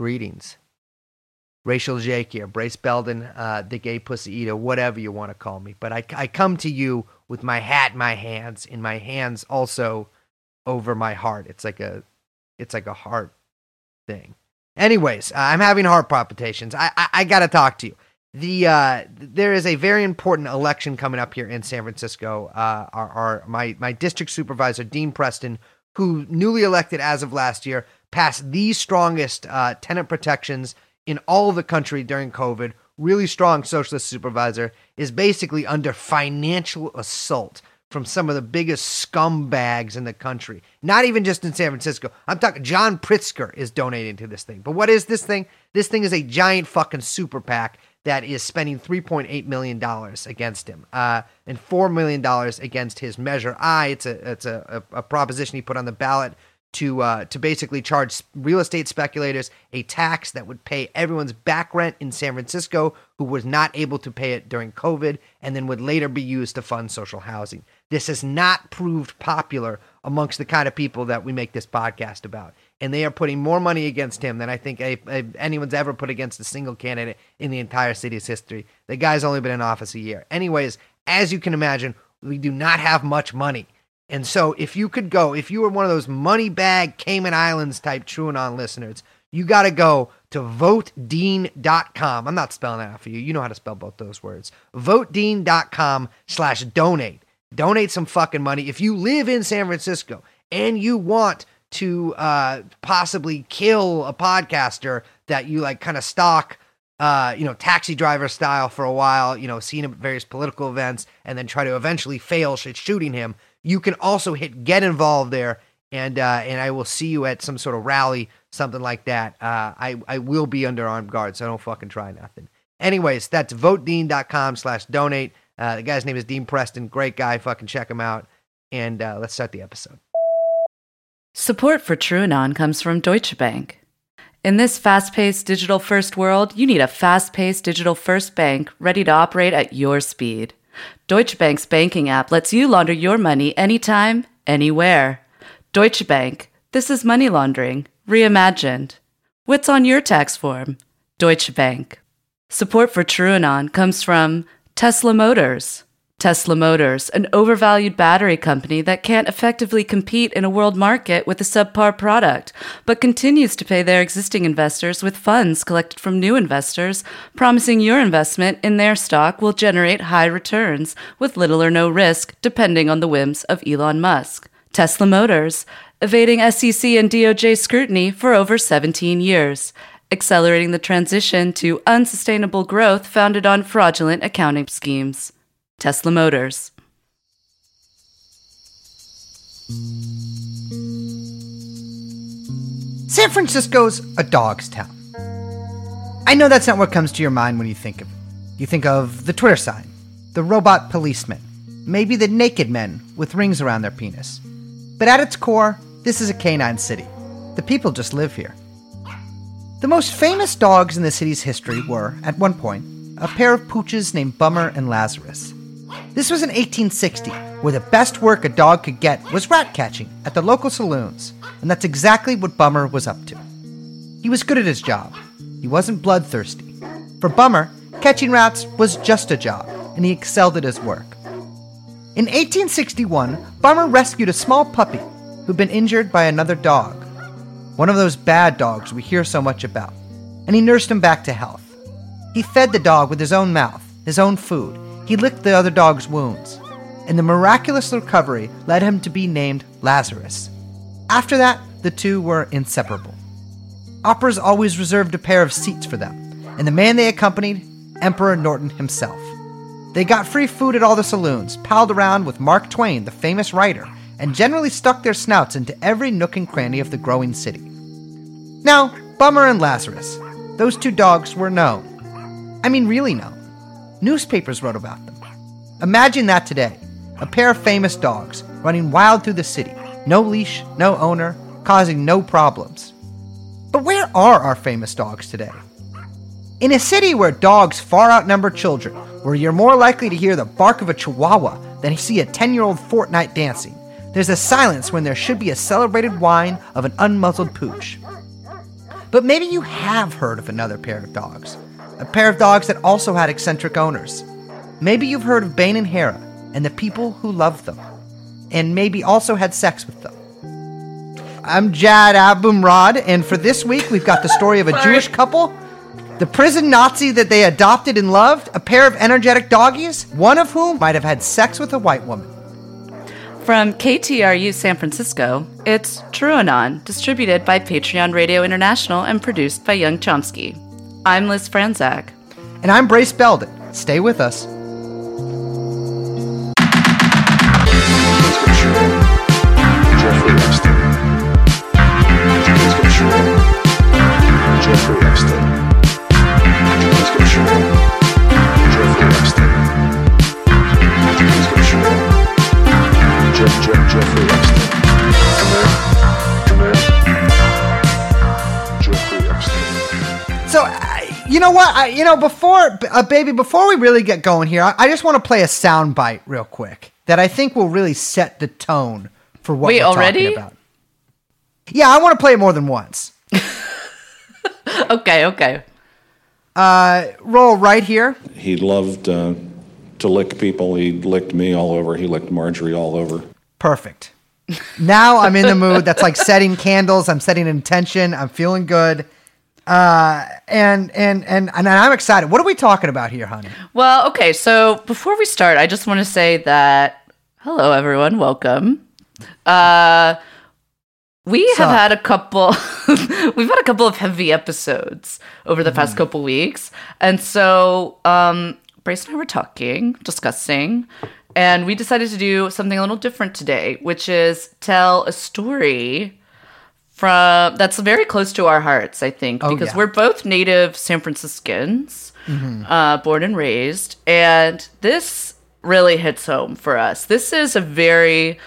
Greetings. Rachel Jake here, Brace Belden, uh, the gay pussy eater, whatever you want to call me. But I, I come to you with my hat in my hands, in my hands also over my heart. It's like a, it's like a heart thing. Anyways, uh, I'm having heart palpitations. I, I, I got to talk to you. The uh, there is a very important election coming up here in San Francisco. Uh, our, our my my district supervisor Dean Preston, who newly elected as of last year, passed the strongest uh, tenant protections in all the country during COVID. Really strong socialist supervisor is basically under financial assault from some of the biggest scumbags in the country. Not even just in San Francisco. I'm talking John Pritzker is donating to this thing. But what is this thing? This thing is a giant fucking super PAC that is spending $3.8 million against him uh, and $4 million against his Measure I. It's a, it's a, a, a proposition he put on the ballot to uh, to basically charge real estate speculators a tax that would pay everyone's back rent in San Francisco who was not able to pay it during COVID, and then would later be used to fund social housing. This has not proved popular amongst the kind of people that we make this podcast about, and they are putting more money against him than I think a, a, anyone's ever put against a single candidate in the entire city's history. The guy's only been in office a year. Anyways, as you can imagine, we do not have much money. And so if you could go, if you were one of those money bag Cayman Islands type TrueAnon listeners, you got to go to votedean.com. I'm not spelling that out for you. You know how to spell both those words. Votedean.com slash donate. Donate some fucking money. If you live in San Francisco and you want to uh, possibly kill a podcaster that you like kind of stalk, uh, you know, taxi driver style for a while, you know, seeing him at various political events and then try to eventually fail shooting him, you can also hit get involved there, and uh, and I will see you at some sort of rally, something like that. Uh, I I will be under armed guard, so don't fucking try nothing. Anyways, that's votedean.com slash donate. Uh, the guy's name is Dean Preston. Great guy. Fucking check him out. And uh, let's start the episode. Support for TrueAnon comes from Deutsche Bank. In this fast paced digital first world, you need a fast paced digital first bank ready to operate at your speed. Deutsche Bank's banking app lets you launder your money anytime, anywhere. Deutsche Bank. This is money laundering reimagined. What's on your tax form? Deutsche Bank. Support for TrueAnon comes from Tesla Motors. Tesla Motors, an overvalued battery company that can't effectively compete in a world market with a subpar product, but continues to pay their existing investors with funds collected from new investors, promising your investment in their stock will generate high returns with little or no risk, depending on the whims of Elon Musk. Tesla Motors, evading SEC and DOJ scrutiny for over 17 years accelerating the transition to unsustainable growth founded on fraudulent accounting schemes. Tesla Motors. San Francisco's a dog's town. I know that's not what comes to your mind when you think of it. You think of the Twitter sign, the robot policeman, maybe the naked men with rings around their penis. But at its core, this is a canine city. The people just live here. The most famous dogs in the city's history were, at one point, a pair of pooches named Bummer and Lazarus. This was in 1860, where the best work a dog could get was rat catching at the local saloons, and that's exactly what Bummer was up to. He was good at his job. He wasn't bloodthirsty. For Bummer, catching rats was just a job, and he excelled at his work. In 1861, Bummer rescued a small puppy who'd been injured by another dog. One of those bad dogs we hear so much about, and he nursed him back to health. He fed the dog with his own mouth, his own food, he licked the other dog's wounds, and the miraculous recovery led him to be named Lazarus. After that, the two were inseparable. Operas always reserved a pair of seats for them, and the man they accompanied, Emperor Norton himself. They got free food at all the saloons, palled around with Mark Twain, the famous writer, and generally stuck their snouts into every nook and cranny of the growing city. Now, Bummer and Lazarus, those two dogs were known. I mean, really known. Newspapers wrote about them. Imagine that today a pair of famous dogs running wild through the city, no leash, no owner, causing no problems. But where are our famous dogs today? In a city where dogs far outnumber children, where you're more likely to hear the bark of a chihuahua than see a 10 year old Fortnite dancing, there's a silence when there should be a celebrated whine of an unmuzzled pooch. But maybe you have heard of another pair of dogs. A pair of dogs that also had eccentric owners. Maybe you've heard of Bane and Hera and the people who loved them. And maybe also had sex with them. I'm Jad Abumrad, and for this week we've got the story of a Jewish couple, the prison Nazi that they adopted and loved, a pair of energetic doggies, one of whom might have had sex with a white woman. From KTRU San Francisco, it's TrueAnon, distributed by Patreon Radio International and produced by Young Chomsky. I'm Liz Franczak. And I'm Brace Belden. Stay with us. I, you know, before, uh, baby, before we really get going here, I, I just want to play a sound bite real quick that I think will really set the tone for what Wait, we're already? talking about. Yeah, I want to play it more than once. Okay, okay. Uh, roll right here. He loved uh, to lick people. He licked me all over. He licked Marjorie all over. Perfect. Now I'm in the mood. That's like setting candles. I'm setting intention. I'm feeling good. Uh, and and and and I'm excited. What are we talking about here, honey? Well, okay, so before we start, I just want to say that hello, everyone, welcome. Uh, we have had a couple, we've had a couple of heavy episodes over the past couple weeks. And so, um, Brace and I were talking, discussing, and we decided to do something a little different today, which is tell a story from that's very close to our hearts, I think, Oh, because yeah. we're both native San Franciscans, uh, born and raised, and this really hits home for us. This is a very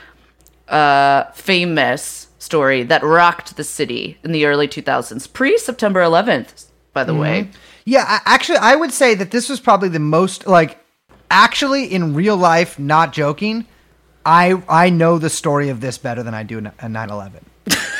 uh, famous story that rocked the city in the early 2000s, pre September 11th, by the way. Yeah, I, actually, I would say that this was probably the most like actually in real life. Not joking. I I know the story of this better than I do a 9/11.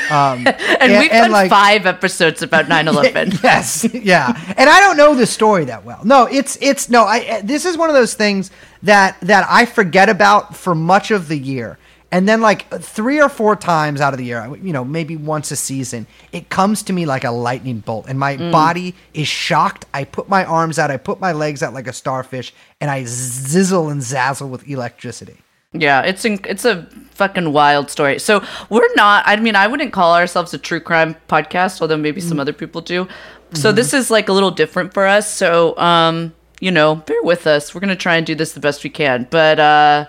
Um, And, we've done five episodes about 9 11. yes, yeah, and I don't know the story that well. No, it's it's no. I this is one of those things that that I forget about for much of the year, and then like three or four times out of the year, you know, maybe once a season, it comes to me like a lightning bolt, and my body is shocked. I put my arms out, I put my legs out like a starfish, and I zizzle and zazzle with electricity. Yeah, it's in, it's a fucking wild story. So we're not. I mean, I wouldn't call ourselves a true crime podcast, although maybe some other people do. So this is like a little different for us. So um, you know, bear with us. We're gonna try and do this the best we can. But uh,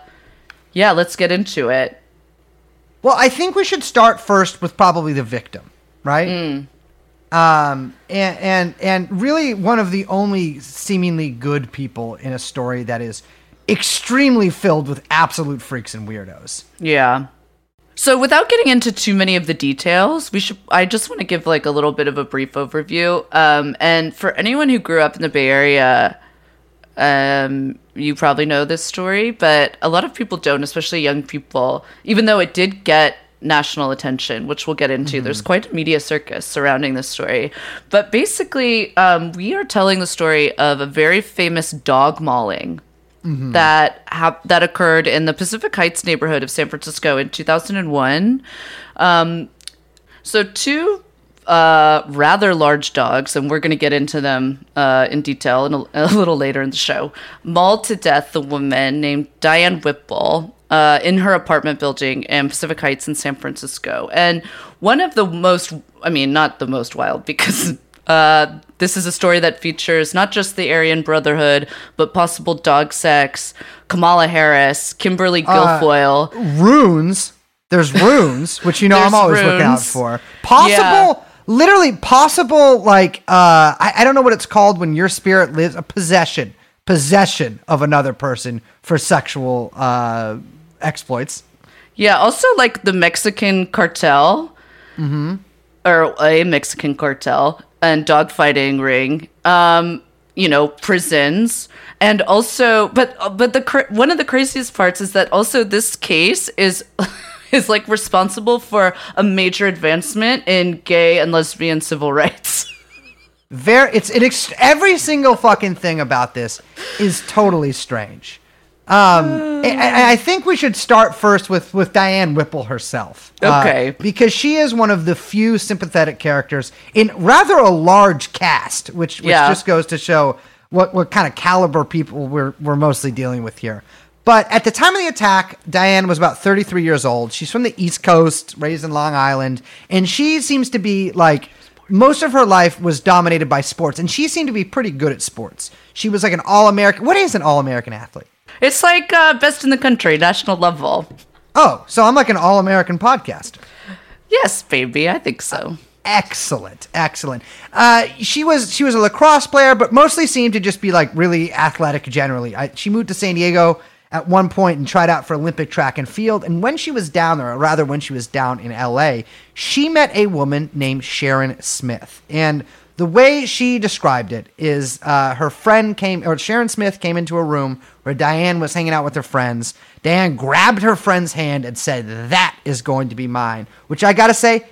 yeah, let's get into it. Well, I think we should start first with probably the victim, right? Um, and and and really one of the only seemingly good people in a story that is extremely filled with absolute freaks and weirdos. Yeah. So without getting into too many of the details, we should I just want to give like a little bit of a brief overview. Um and for anyone who grew up in the Bay Area, um you probably know this story, but a lot of people don't, especially young people, even though it did get national attention, which we'll get into. There's quite a media circus surrounding this story. But basically, um, we are telling the story of a very famous dog mauling that hap- that occurred in the Pacific Heights neighborhood of San Francisco in 2001. Um, so two uh, rather large dogs, and we're going to get into them uh, in detail in a, a little later in the show, mauled to death the woman named Diane Whipple uh, in her apartment building in Pacific Heights in San Francisco. And one of the most, I mean, not the most wild, because uh, this is a story that features not just the Aryan Brotherhood, but possible dog sex, Kamala Harris, Kimberly Guilfoyle. Runes. There's runes, which you know I'm always looking out for. Possible, Yeah. literally possible. Like uh, I, I don't know what it's called when your spirit lives a possession, possession of another person for sexual uh, exploits. Yeah, also like the Mexican cartel, or a Mexican cartel, and dogfighting ring. Um, you know, prisons, and also, but but the one of the craziest parts is that also this case is is like responsible for a major advancement in gay and lesbian civil rights. Very, it's it. Ex- every single fucking thing about this is totally strange. Um, I- I, think we should start first with with Diane Whipple herself. Uh, Okay. because she is one of the few sympathetic characters in rather a large cast, which which Yeah. just goes to show what what kind of caliber people we're we're mostly dealing with here. But at the time of the attack, Diane was about 33 years old. She's from the East Coast, raised in Long Island, and she seems to be like most of her life was dominated by sports, and she seemed to be pretty good at sports. She was like an all American. What is an all American athlete? It's like uh, best in the country, national level. Oh, so I'm like an all American podcaster. Yes, baby, I think so. excellent excellent uh, she was she was a lacrosse player but mostly seemed to just be like really athletic generally I, she moved to san diego at one point and tried out for olympic track and field and when she was down there or rather when she was down in la she met a woman named sharon smith and the way she described it is uh, her friend came or sharon smith came into a room where diane was hanging out with her friends diane grabbed her friend's hand and said that is going to be mine which i gotta say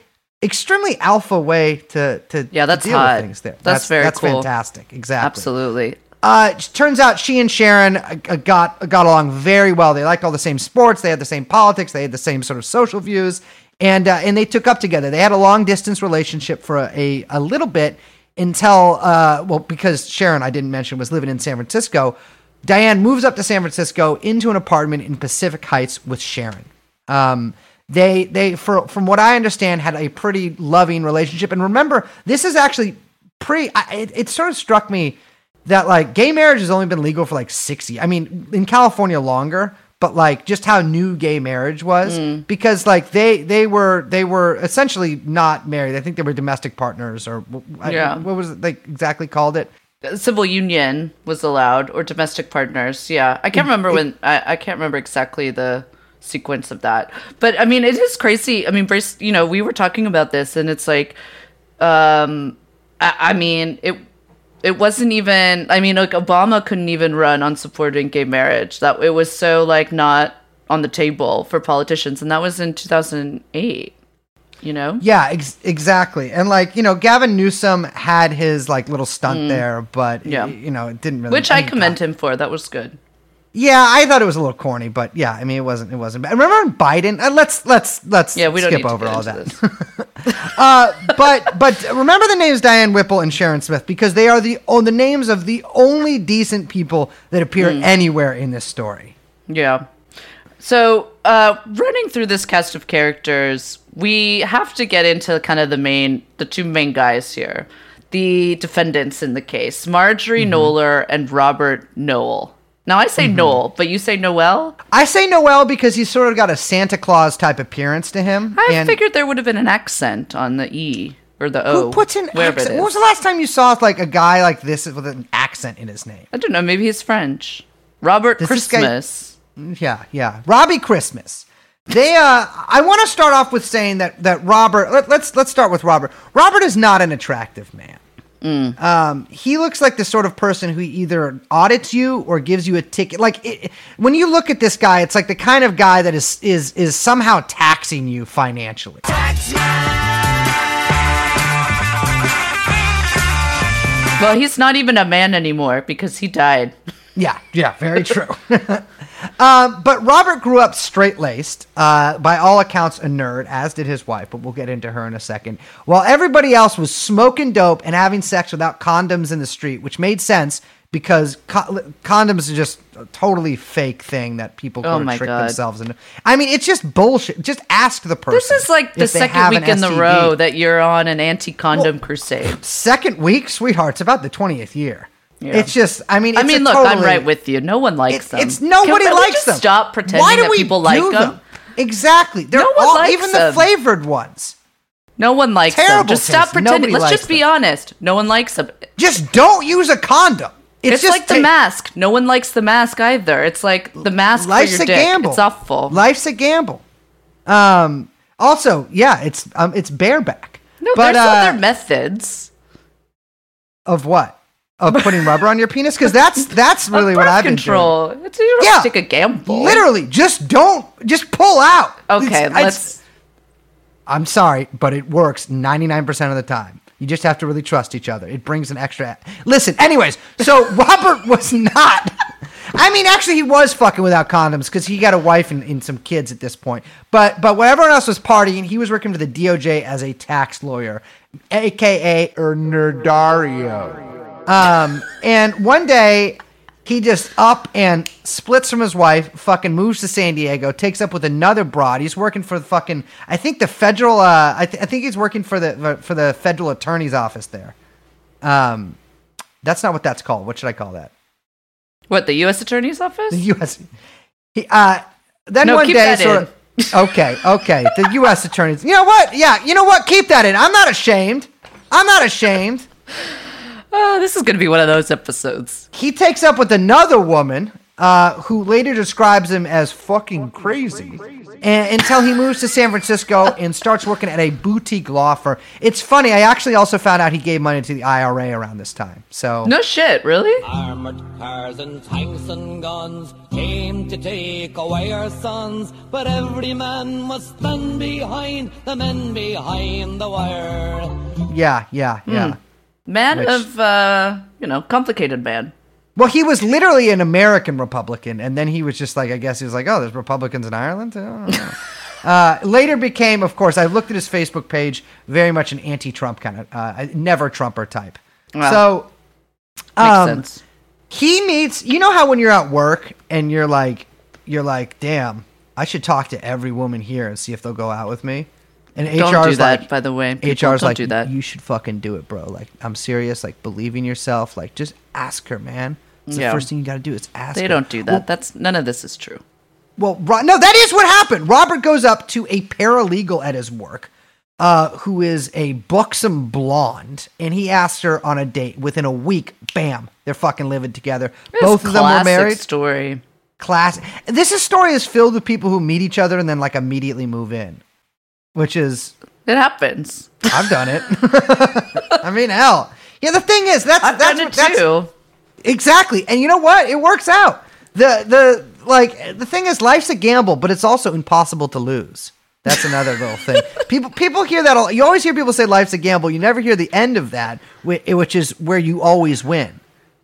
extremely alpha way to to Yeah, that's deal hot. with things there. That's very that's cool. fantastic. Exactly. Absolutely. Uh, it turns out she and Sharon uh, got got along very well. They liked all the same sports. They had the same politics. They had the same sort of social views, and uh, and they took up together. They had a long distance relationship for a, a, a little bit until uh, well because Sharon I didn't mention was living in San Francisco. Diane moves up to San Francisco into an apartment in Pacific Heights with Sharon. Um, they they for from what I understand had a pretty loving relationship. And remember, this is actually pretty. I, it, it sort of struck me that like gay marriage has only been legal for like six years. I mean, in California longer, but like just how new gay marriage was because like they they were they were essentially not married. I think they were domestic partners or I- Yeah. what was it they exactly called it? civil union was allowed or domestic partners yeah i can't remember when I, I can't remember exactly the sequence of that but i mean it is crazy i mean brace you know we were talking about this and it's like um i, I mean it it wasn't even i mean like obama couldn't even run on supporting gay marriage that it was so like not on the table for politicians and that was in 2008 you know Yeah, ex- exactly. And like you know, Gavin Newsom had his like little stunt there, but Mm. Yeah. you know, it didn't really. which i commend him for that was good Yeah, I thought it was a little corny, but yeah, I mean, it wasn't. It wasn't. bad. Remember Biden? Uh, let's let's let's yeah we don't skip over all that. this. but but remember the names Diane Whipple and Sharon Smith because they are the oh, the names of the only decent people that appear Hmm. anywhere in this story. Yeah. So, uh, running through this cast of characters, we have to get into kind of the main, the two main guys here, the defendants in the case, Marjorie Knoller and Robert Noel. Now I say Noel, but you say Noel. I say Noel because he's sort of got a Santa Claus type appearance to him. I and figured there would have been an accent on the e or the o. who puts an accent? When was the last time you saw like a guy like this with an accent in his name? I don't know. Maybe he's French. Robert Does this guy- Christmas. Yeah, yeah. Robbie Christmas. They uh I want to start off with saying that that Robert let, let's let's start with Robert. Robert is not an attractive man. Um, he looks like the sort of person who either audits you or gives you a ticket. Like it, when you look at this guy, it's like the kind of guy that is is is somehow taxing you financially. Well, he's not even a man anymore because he died. Yeah, yeah, very true. um, but Robert grew up straight laced, uh, by all accounts, a nerd, as did his wife, but we'll get into her in a second. While everybody else was smoking dope and having sex without condoms in the street, which made sense because co- condoms are just a totally fake thing that people Oh go to my trick God. themselves into. I mean, it's just bullshit. Just ask the person. This is like the second week in the row that you're on an anti-condom crusade. Second week, sweetheart. It's about the 20th year. Yeah. It's just, I mean, I mean, look, I'm right with you. No one likes It- them. It's nobody Can likes just them. Stop pretending Why do that we people do like them. Exactly. They're No one all even them. the flavored ones. No one likes them. Terrible Just stop taste. pretending. Nobody Let's just be them. honest. No one likes them. Just don't use a condom. It's, It's, just like the mask. No one likes the mask either. It's like the mask Life's a dick. gamble. It's awful. Life's a gamble. Um. Also, yeah, it's um, it's bareback. no, but there's uh, other methods. of what? Of putting rubber on your penis? Because that's that's really what I've been control. It's, you don't Yeah. take a gamble. Literally, just don't, just pull out. Okay, It's- it's- let's. I'm sorry, but it works 99% of the time. You just have to really trust each other. It brings an extra. Listen, anyways, so Robert was not. I mean, actually, he was fucking without condoms because he got a wife and, and some kids at this point. But but when everyone else was partying, he was working for the DOJ as a tax lawyer, aka Nerdario. Um, and one day he just up and splits from his wife, fucking moves to San Diego, takes up with another broad. He's working for the fucking, I think the federal, uh, I, th- I think he's working for the for the federal attorney's office there. Um, that's not what that's called. What should I call that? What the U.S. Attorney's Office? The U.S. He, uh, then No, one day, sort of, okay, okay, the U.S. attorneys. You know what? Yeah, you know what? Keep that in. I'm not ashamed. I'm not ashamed. Oh, this is going to be one of those episodes. He takes up with another woman uh, who later describes him as fucking crazy. And, until he moves to San Francisco and starts working at a boutique law firm. It's funny. I actually also found out he gave money to the IRA around this time. So No shit, really? Armored cars and tanks and guns came to take away our sons, but every man must stand behind the men behind the wire. yeah, yeah, yeah. Man Which- of, uh, you know, complicated man. Well, he was literally an American Republican, and then he was just like, I guess he was like, oh, there's Republicans in Ireland. I uh, later became, of course, I looked at his Facebook page, very much an anti-Trump kind of, uh, never Trumper type. Wow. So Makes Um, sense. he meets. You know how when you're at work and you're like, you're like, damn, I should talk to every woman here and see if they'll go out with me. And Don't HR do is that, like, by the way. People, HR's don't like, do that. you should fucking do it, bro. Like, I'm serious. Like, believe in yourself. Like, just ask her, man. It's Yeah. the first thing you got to do. Is ask. They her. don't do that. Well, That's none of this is true. well, Ro- no, that is what happened. Robert goes up to a paralegal at his work, uh, who is a buxom blonde, and he asks her on a date. Within a week, bam, they're fucking living together. Both of them were married. Story. Class. This is story is filled with people who meet each other and then like immediately move in, which is It happens. I've done it. I mean, hell, yeah. The thing is, that's I've that's done it that's- too. Exactly. And you know what? It works out. The the like the thing is life's a gamble, but it's also impossible to lose. That's another little thing. People people hear that. a- You always hear people say life's a gamble. You never hear the end of that, which is where you always win.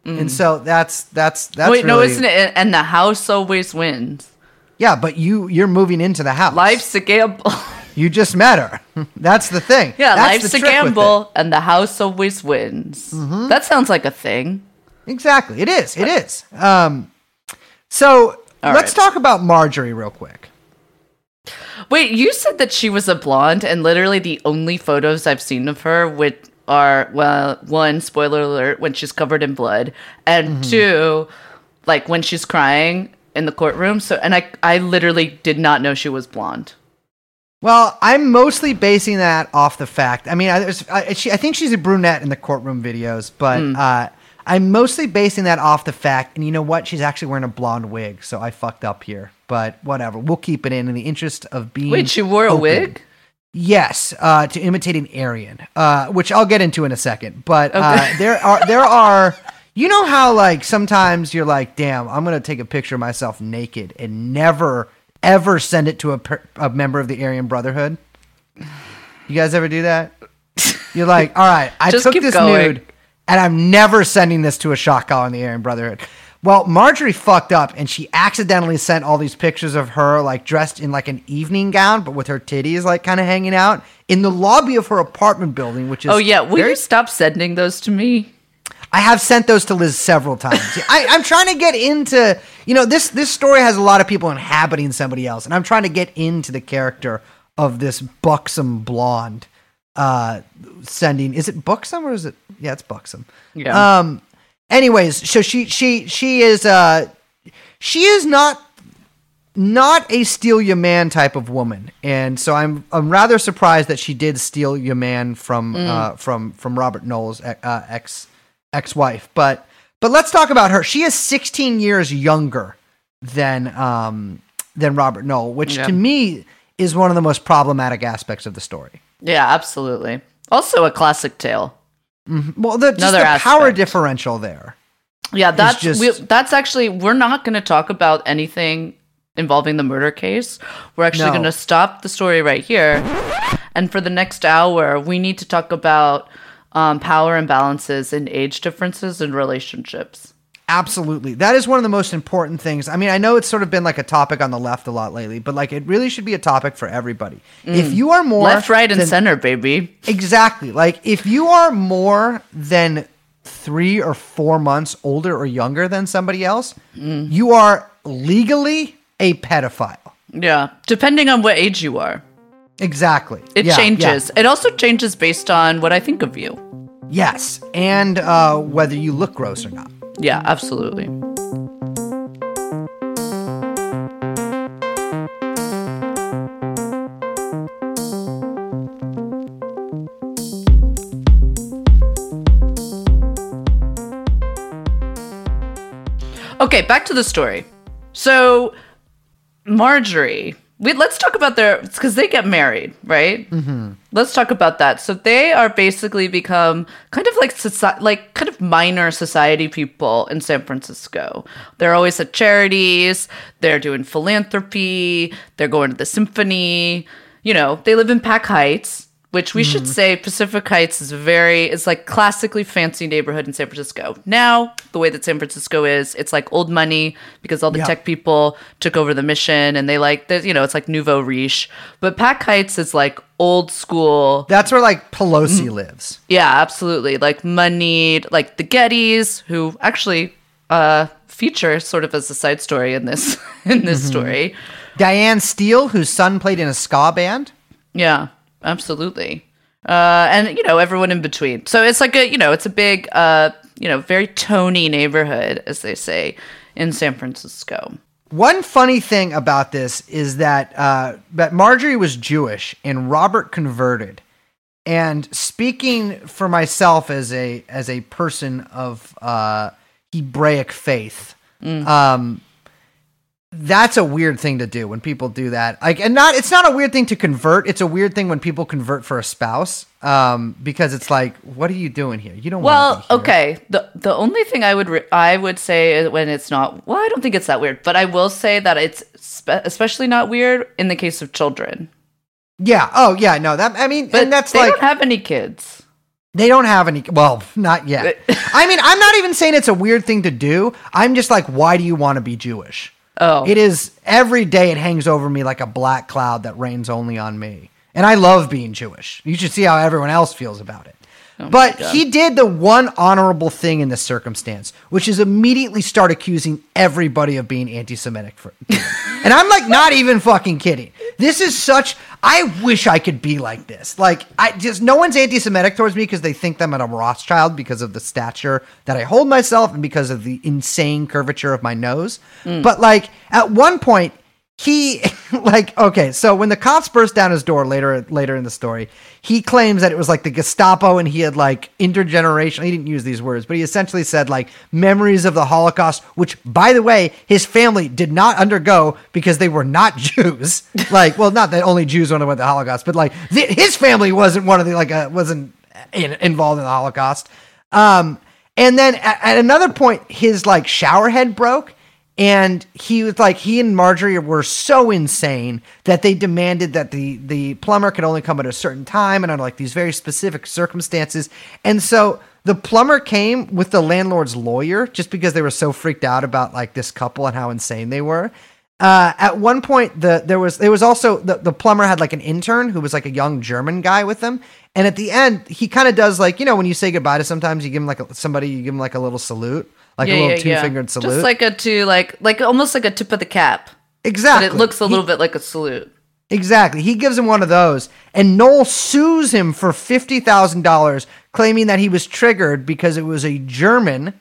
And so that's that's that's Mm. Wait, no, isn't it? And the house always wins. Yeah, but you you're moving into the house. Life's a gamble. You just met her. That's the thing. yeah, That's life's the a trick with it. Mm-hmm. gamble, and the house always wins. That sounds like a thing. Exactly. It is. It is. Um, so All let's right. talk about Marjorie real quick. Wait, you said that she was a blonde, and literally the only photos I've seen of her with are well, one spoiler alert when she's covered in blood, and Mm-hmm. two, like when she's crying in the courtroom. So, and I, I literally did not know she was blonde. Well, I'm mostly basing that off the fact. I mean, I, there's, I, she, I think she's a brunette in the courtroom videos, but Hmm. uh, I'm mostly basing that off the fact. And you know what? She's actually wearing a blonde wig, so I fucked up here. But whatever, we'll keep it in in the interest of being. Wait, she wore a open. wig. Yes, uh, to imitate an Aryan, uh, which I'll get into in a second. But uh, Okay. there are there are, you know how like sometimes you're like, damn, I'm gonna take a picture of myself naked and never ever send it to a, per- a member of the Aryan Brotherhood. You guys ever do that? You're like, all right, I Just took keep this going. nude, and I'm never sending this to a shot call in the Aryan Brotherhood. Well, Marjorie fucked up, and she accidentally sent all these pictures of her like dressed in like an evening gown, but with her titties like kind of hanging out in the lobby of her apartment building, which is Oh yeah, will very you stop sending those to me? I have sent those to Liz several times. I, I'm trying to get into, you know, this this story has a lot of people inhabiting somebody else, and I'm trying to get into the character of this buxom blonde. Uh, sending is it buxom or is it? Yeah, it's buxom. Yeah. Um. Anyways, so she she she is uh she is not not a steal your man type of woman, and so I'm I'm rather surprised that she did steal your man from uh from from Robert Noel's uh, ex ex wife. But but let's talk about her. She is 16 years younger than um than Robert Noel, which Yeah. to me is one of the most problematic aspects of the story. Yeah, absolutely. Also a classic tale. Well, the, just Another the power differential there. Yeah, that's just- we, that's actually we're not going to talk about anything involving the murder case. We're actually No. going to stop the story right here, and for the next hour, we need to talk about um, power imbalances and age differences in relationships. Absolutely. That is one of the most important things. I mean, I know it's sort of been like a topic on the left a lot lately, but like it really should be a topic for everybody. If you are more Mm. Left, right, and center, baby. Exactly. Like if you are more than three or four months older or younger than somebody else, Mm. you are legally a pedophile. Yeah, depending on what age you are, Exactly. it Yeah, changes. yeah. It also changes based on what I think of you. Yes. And uh, whether you look gross or not. Yeah, absolutely. Okay, back to the story. So, Marjorie, we, let's talk about their because they get married, right? Mm-hmm. Let's talk about that. So they are basically become kind of like society, like kind of minor society people in San Francisco. They're always at charities. They're doing philanthropy. They're going to the symphony. You know, they live in Pac Heights, which we should say Pacific Heights is very it's like classically fancy neighborhood in San Francisco. Now, the way that San Francisco is, it's like old money because all the Yeah. tech people took over the mission and they like there's you know, it's like nouveau riche. But Pac Heights is like old school. That's where like Pelosi Mm. lives. Yeah, absolutely. Like moneyed, like the Gettys, who actually uh feature sort of as a side story in this in this story. Danielle Steel, whose son played in a ska band. Yeah, absolutely. Uh, and you know everyone in between. So it's like a you know it's a big uh you know very Tony neighborhood as they say in San Francisco. One funny thing about this is that uh, that Marjorie was Jewish and Robert converted. And speaking for myself as a as a person of uh, Hebraic faith, um, that's a weird thing to do when people do that. Like, and not it's not a weird thing to convert. It's a weird thing when people convert for a spouse, um, because it's like, what are you doing here? You don't. Well, okay. the The only thing I would re- I would say when it's not well, I don't think it's that weird, but I will say that it's spe- especially not weird in the case of children. Yeah. Oh, yeah. No. That. I mean, But and that's they like don't have any kids. They don't have any. Well, not yet. I mean, I'm not even saying it's a weird thing to do. I'm just like, why do you want to be Jewish? Oh, It is every day. It hangs over me like a black cloud that rains only on me. And I love being Jewish. You should see how everyone else feels about it. Oh but he did the one honorable thing in this circumstance, which is immediately start accusing everybody of being anti-Semitic. For, and I'm like, not even fucking kidding. This is such. I wish I could be like this. Like, I just no one's anti-Semitic towards me because they think I'm a Rothschild because of the stature that I hold myself and because of the insane curvature of my nose. Mm. But like, at one point, he like okay so when the cops burst down his door later later in the story he claims that it was like the gestapo and he had like intergenerational he didn't use these words but he essentially said like memories of the holocaust which by the way his family did not undergo because they were not jews. Like well not that only jews underwent the holocaust but like his family wasn't one of the like uh, wasn't in, involved in the holocaust. Um and then at, at another point his like shower head broke and he was like he and Marjorie were so insane that they demanded that the the plumber could only come at a certain time and under like these very specific circumstances. And so the plumber came with the landlord's lawyer just because they were so freaked out about like this couple and how insane they were. Uh, at one point, the there was there was also the, the plumber had like an intern who was like a young German guy with him, and at the end he kind of does like you know when you say goodbye to sometimes you give him like a, somebody you give him like a little salute like a little two fingered salute Just like a two, like like almost like a tip of the cap, but exactly it looks a He- little bit like a salute. Exactly. He gives him one of those, and Noel sues him for fifty thousand dollars, claiming that he was triggered because it was a German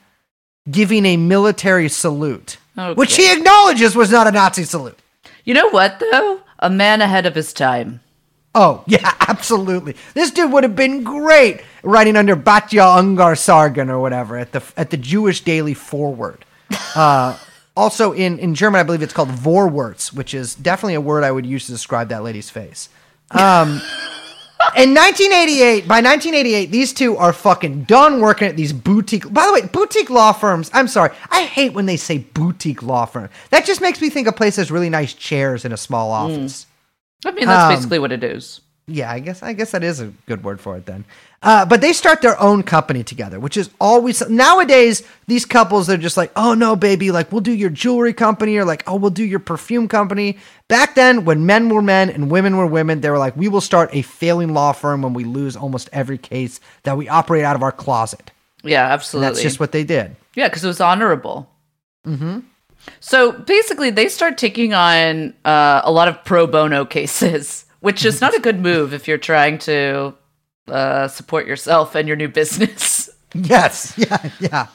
giving a military salute, which he acknowledges was not a Nazi salute. You know what though? A man ahead of his time. Oh yeah, absolutely. This dude would have been great writing under Batya Ungar Sargon or whatever at the at the Jewish Daily Forward. Uh, also in in German, I believe it's called Vorwärts, which is definitely a word I would use to describe that lady's face. Um, In 1988, by 1988, these two are fucking done working at these boutique. By the way, boutique law firms. I'm sorry, I hate when they say boutique law firm. That just makes me think a place has really nice chairs in a small office. I mean, that's Um, basically what it is. Yeah, I guess I guess that is a good word for it then. Uh, but they start their own company together, which is always nowadays these couples they're just like, oh no, baby, like we'll do your jewelry company or like oh we'll do your perfume company. Back then, when men were men and women were women, they were like, we will start a failing law firm when we lose almost every case that we operate out of our closet. Yeah, And absolutely. that's just what they did. Yeah, because it was honorable. Mm-hmm. So basically, they start taking on uh, a lot of pro bono cases, which is not a good move if you're trying to uh, support yourself and your new business. Yes, yeah, yeah.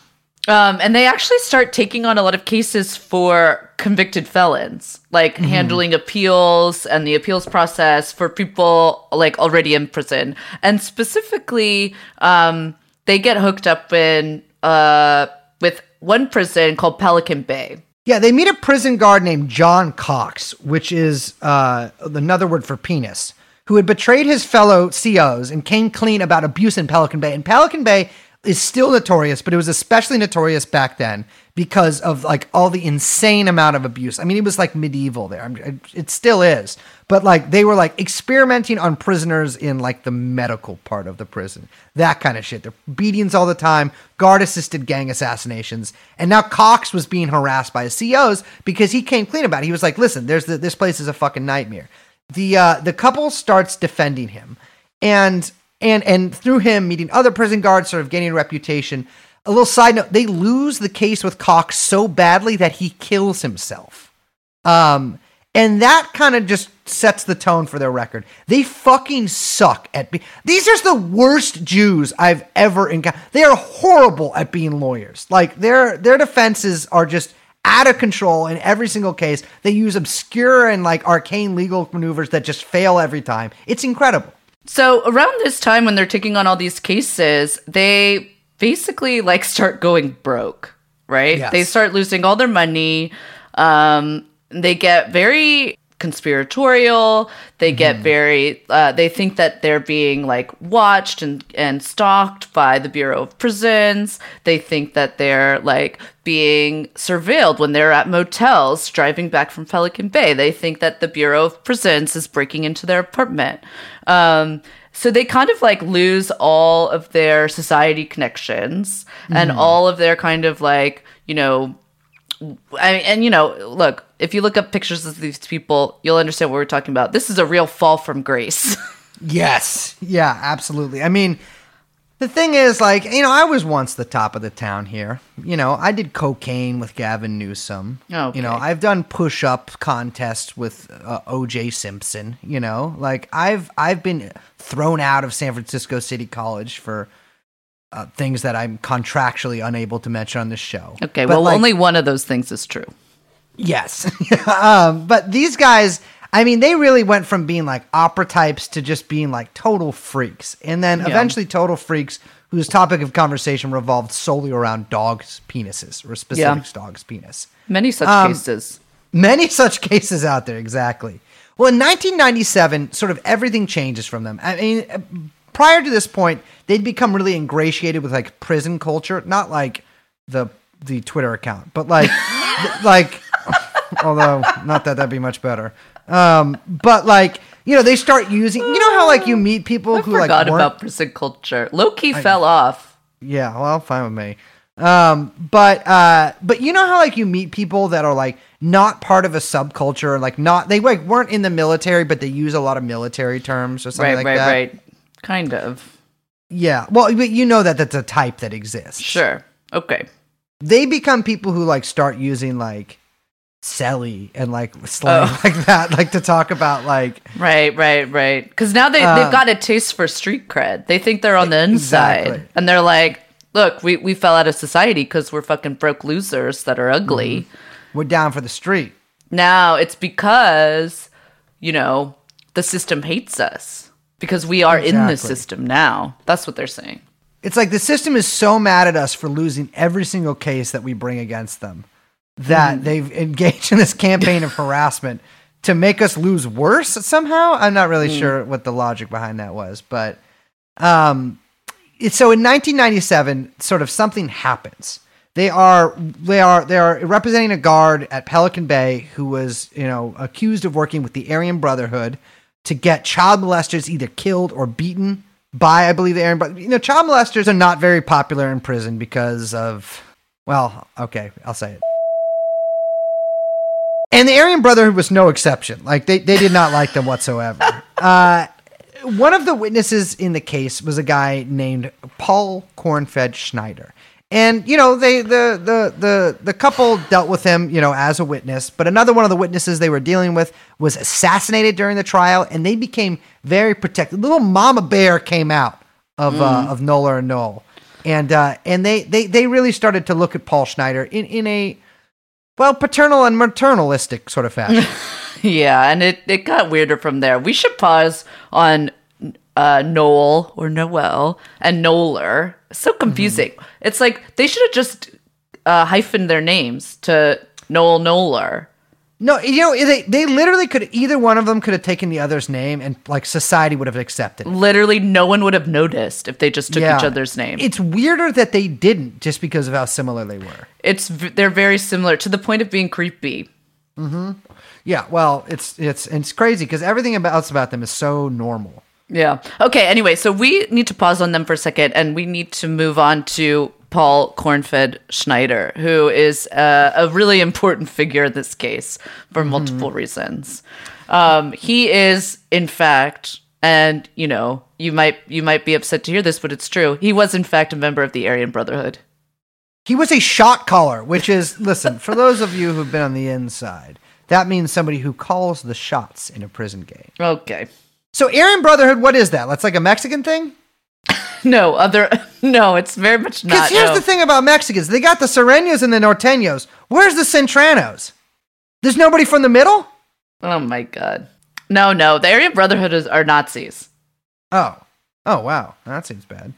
Um, and they actually start taking on a lot of cases for convicted felons, like handling appeals and the appeals process for people like already in prison. And specifically, um, they get hooked up in uh, with one prison called Pelican Bay. Yeah, they meet a prison guard named John Cox, which is uh, another word for penis, who had betrayed his fellow COs and came clean about abuse in Pelican Bay. And Pelican Bay is still notorious, but it was especially notorious back then because of like all the insane amount of abuse. I mean, it was like medieval there. I'm- It still is, but like they were like experimenting on prisoners in like the medical part of the prison, that kind of shit. They're beatings all the time, guard assisted gang assassinations, and now Cox was being harassed by his COs because he came clean about it. He was like, "Listen, there's the, this place is a fucking nightmare." The uh, the couple starts defending him, and and and through him meeting other prison guards, sort of gaining a reputation. A little side note: they lose the case with Cox so badly that he kills himself. Um, and that kind of just sets the tone for their record. They fucking suck at be- these are the worst Jews I've ever encountered. They are horrible at being lawyers. Like their their defenses are just out of control in every single case. They use obscure and like arcane legal maneuvers that just fail every time. It's incredible. So around this time when they're taking on all these cases, they basically like start going broke, right? Yes. They start losing all their money. Um, they get very conspiratorial. They get very. Uh, they think that they're being like watched and and stalked by the Bureau of Prisons. They think that they're like being surveilled when they're at motels driving back from Pelican Bay. They think that the Bureau of Prisons is breaking into their apartment. Um, so they kind of like lose all of their society connections and all of their kind of like, you know, I and you know, look, if you look up pictures of these people, you'll understand what we're talking about. This is a real fall from grace. Yes. Yeah, absolutely. I mean, the thing is, like, you know, I was once the top of the town here. You know, I did cocaine with Gavin Newsom. Okay. You know, I've done push up contests with uh, OJ Simpson. You know, like I've I've been thrown out of San Francisco City College for uh, things that I'm contractually unable to mention on this show. okay, But, well, like, only one of those things is true. Yes. um, but these guys, I mean, they really went from being like opera types to just being like total freaks. And then Yeah. eventually total freaks whose topic of conversation revolved solely around dogs' penises or specific dog's penis. Many such Um, cases. Many such cases out there, exactly. Well, in 1997, sort of everything changes from them. I mean, uh, prior to this point, they'd become really ingratiated with like prison culture, not like the the Twitter account, but like like although not that that'd be much better. Um, but like you know, they start using. You know how like you meet people I who like forgot about prison culture. Low key fell off. yeah, well, fine with me. Um, but uh, but you know how like you meet people that are like not part of a subculture, like not they like weren't in the military, but they use a lot of military terms or something Right, like right, that. right. Kind of. Yeah, well, but you know that that's a type that exists. Sure. Okay. They become people who like start using like celly and like slang Oh. like that, like to talk about like Right, right, right. Because now they, Uh, they've got a taste for street cred. They think they're on the inside. Exactly. And they're like, look, we, we fell out of society because we're fucking broke losers that are ugly. Mm-hmm. we're down for the street. Now it's because, you know, the system hates us because we are in the system now. That's what they're saying. It's like the system is so mad at us for losing every single case that we bring against them that Mm-hmm. they've engaged in this campaign of harassment to make us lose worse somehow. I'm not really sure what the logic behind that was, but um, it- so in 1997, sort of something happens. They are they are they are representing a guard at Pelican Bay who was you know accused of working with the Aryan Brotherhood to get child molesters either killed or beaten by I believe the Aryan Brotherhood. You know, child molesters are not very popular in prison because of well, okay, I'll say it. And the Aryan Brotherhood was no exception. Like they, they did not like them whatsoever. Uh, one of the witnesses in the case was a guy named Paul Cornfed Schneider. And you know, they the the the the couple dealt with him, you know, as a witness, but another one of the witnesses they were dealing with was assassinated during the trial and they became very protected. Little mama bear came out of uh, of Nola and Knoll. And uh, and they, they they really started to look at Paul Schneider in, in a well, paternal and maternalistic sort of fashion. Yeah, and it, it got weirder from there. We should pause on uh, Noel or Noel and Knoller. So confusing. It's like they should have just uh, hyphened their names to Noel Knoller. No, you know, they they literally could either one of them could have taken the other's name and like society would have accepted. it. Literally, no one would have noticed if they just took Yeah. each other's name. It's weirder that they didn't just because of how similar they were. It's they're very similar to the point of being creepy. Hmm. Yeah, well, it's it's it's crazy because everything about else about them is so normal. Yeah. Okay. Anyway, so we need to pause on them for a second, and we need to move on to Paul Cornfed Schneider, who is uh, a really important figure in this case for multiple reasons. Um, he is, in fact, and you know, you might you might be upset to hear this, but it's true. He was, in fact, a member of the Aryan Brotherhood. He was a shot caller, which is listen for those of you who've been on the inside. That means somebody who calls the shots in a prison game. Okay. So, Aryan Brotherhood, what is that? That's like a Mexican thing. No other. No, it's very much not. Because here's no. the thing about Mexicans: they got the Sureños and the Norteños. Where's the Centranos? There's nobody from the middle. Oh my god. No, no. The Aryan Brotherhood is, are Nazis. Oh, oh wow, that seems bad.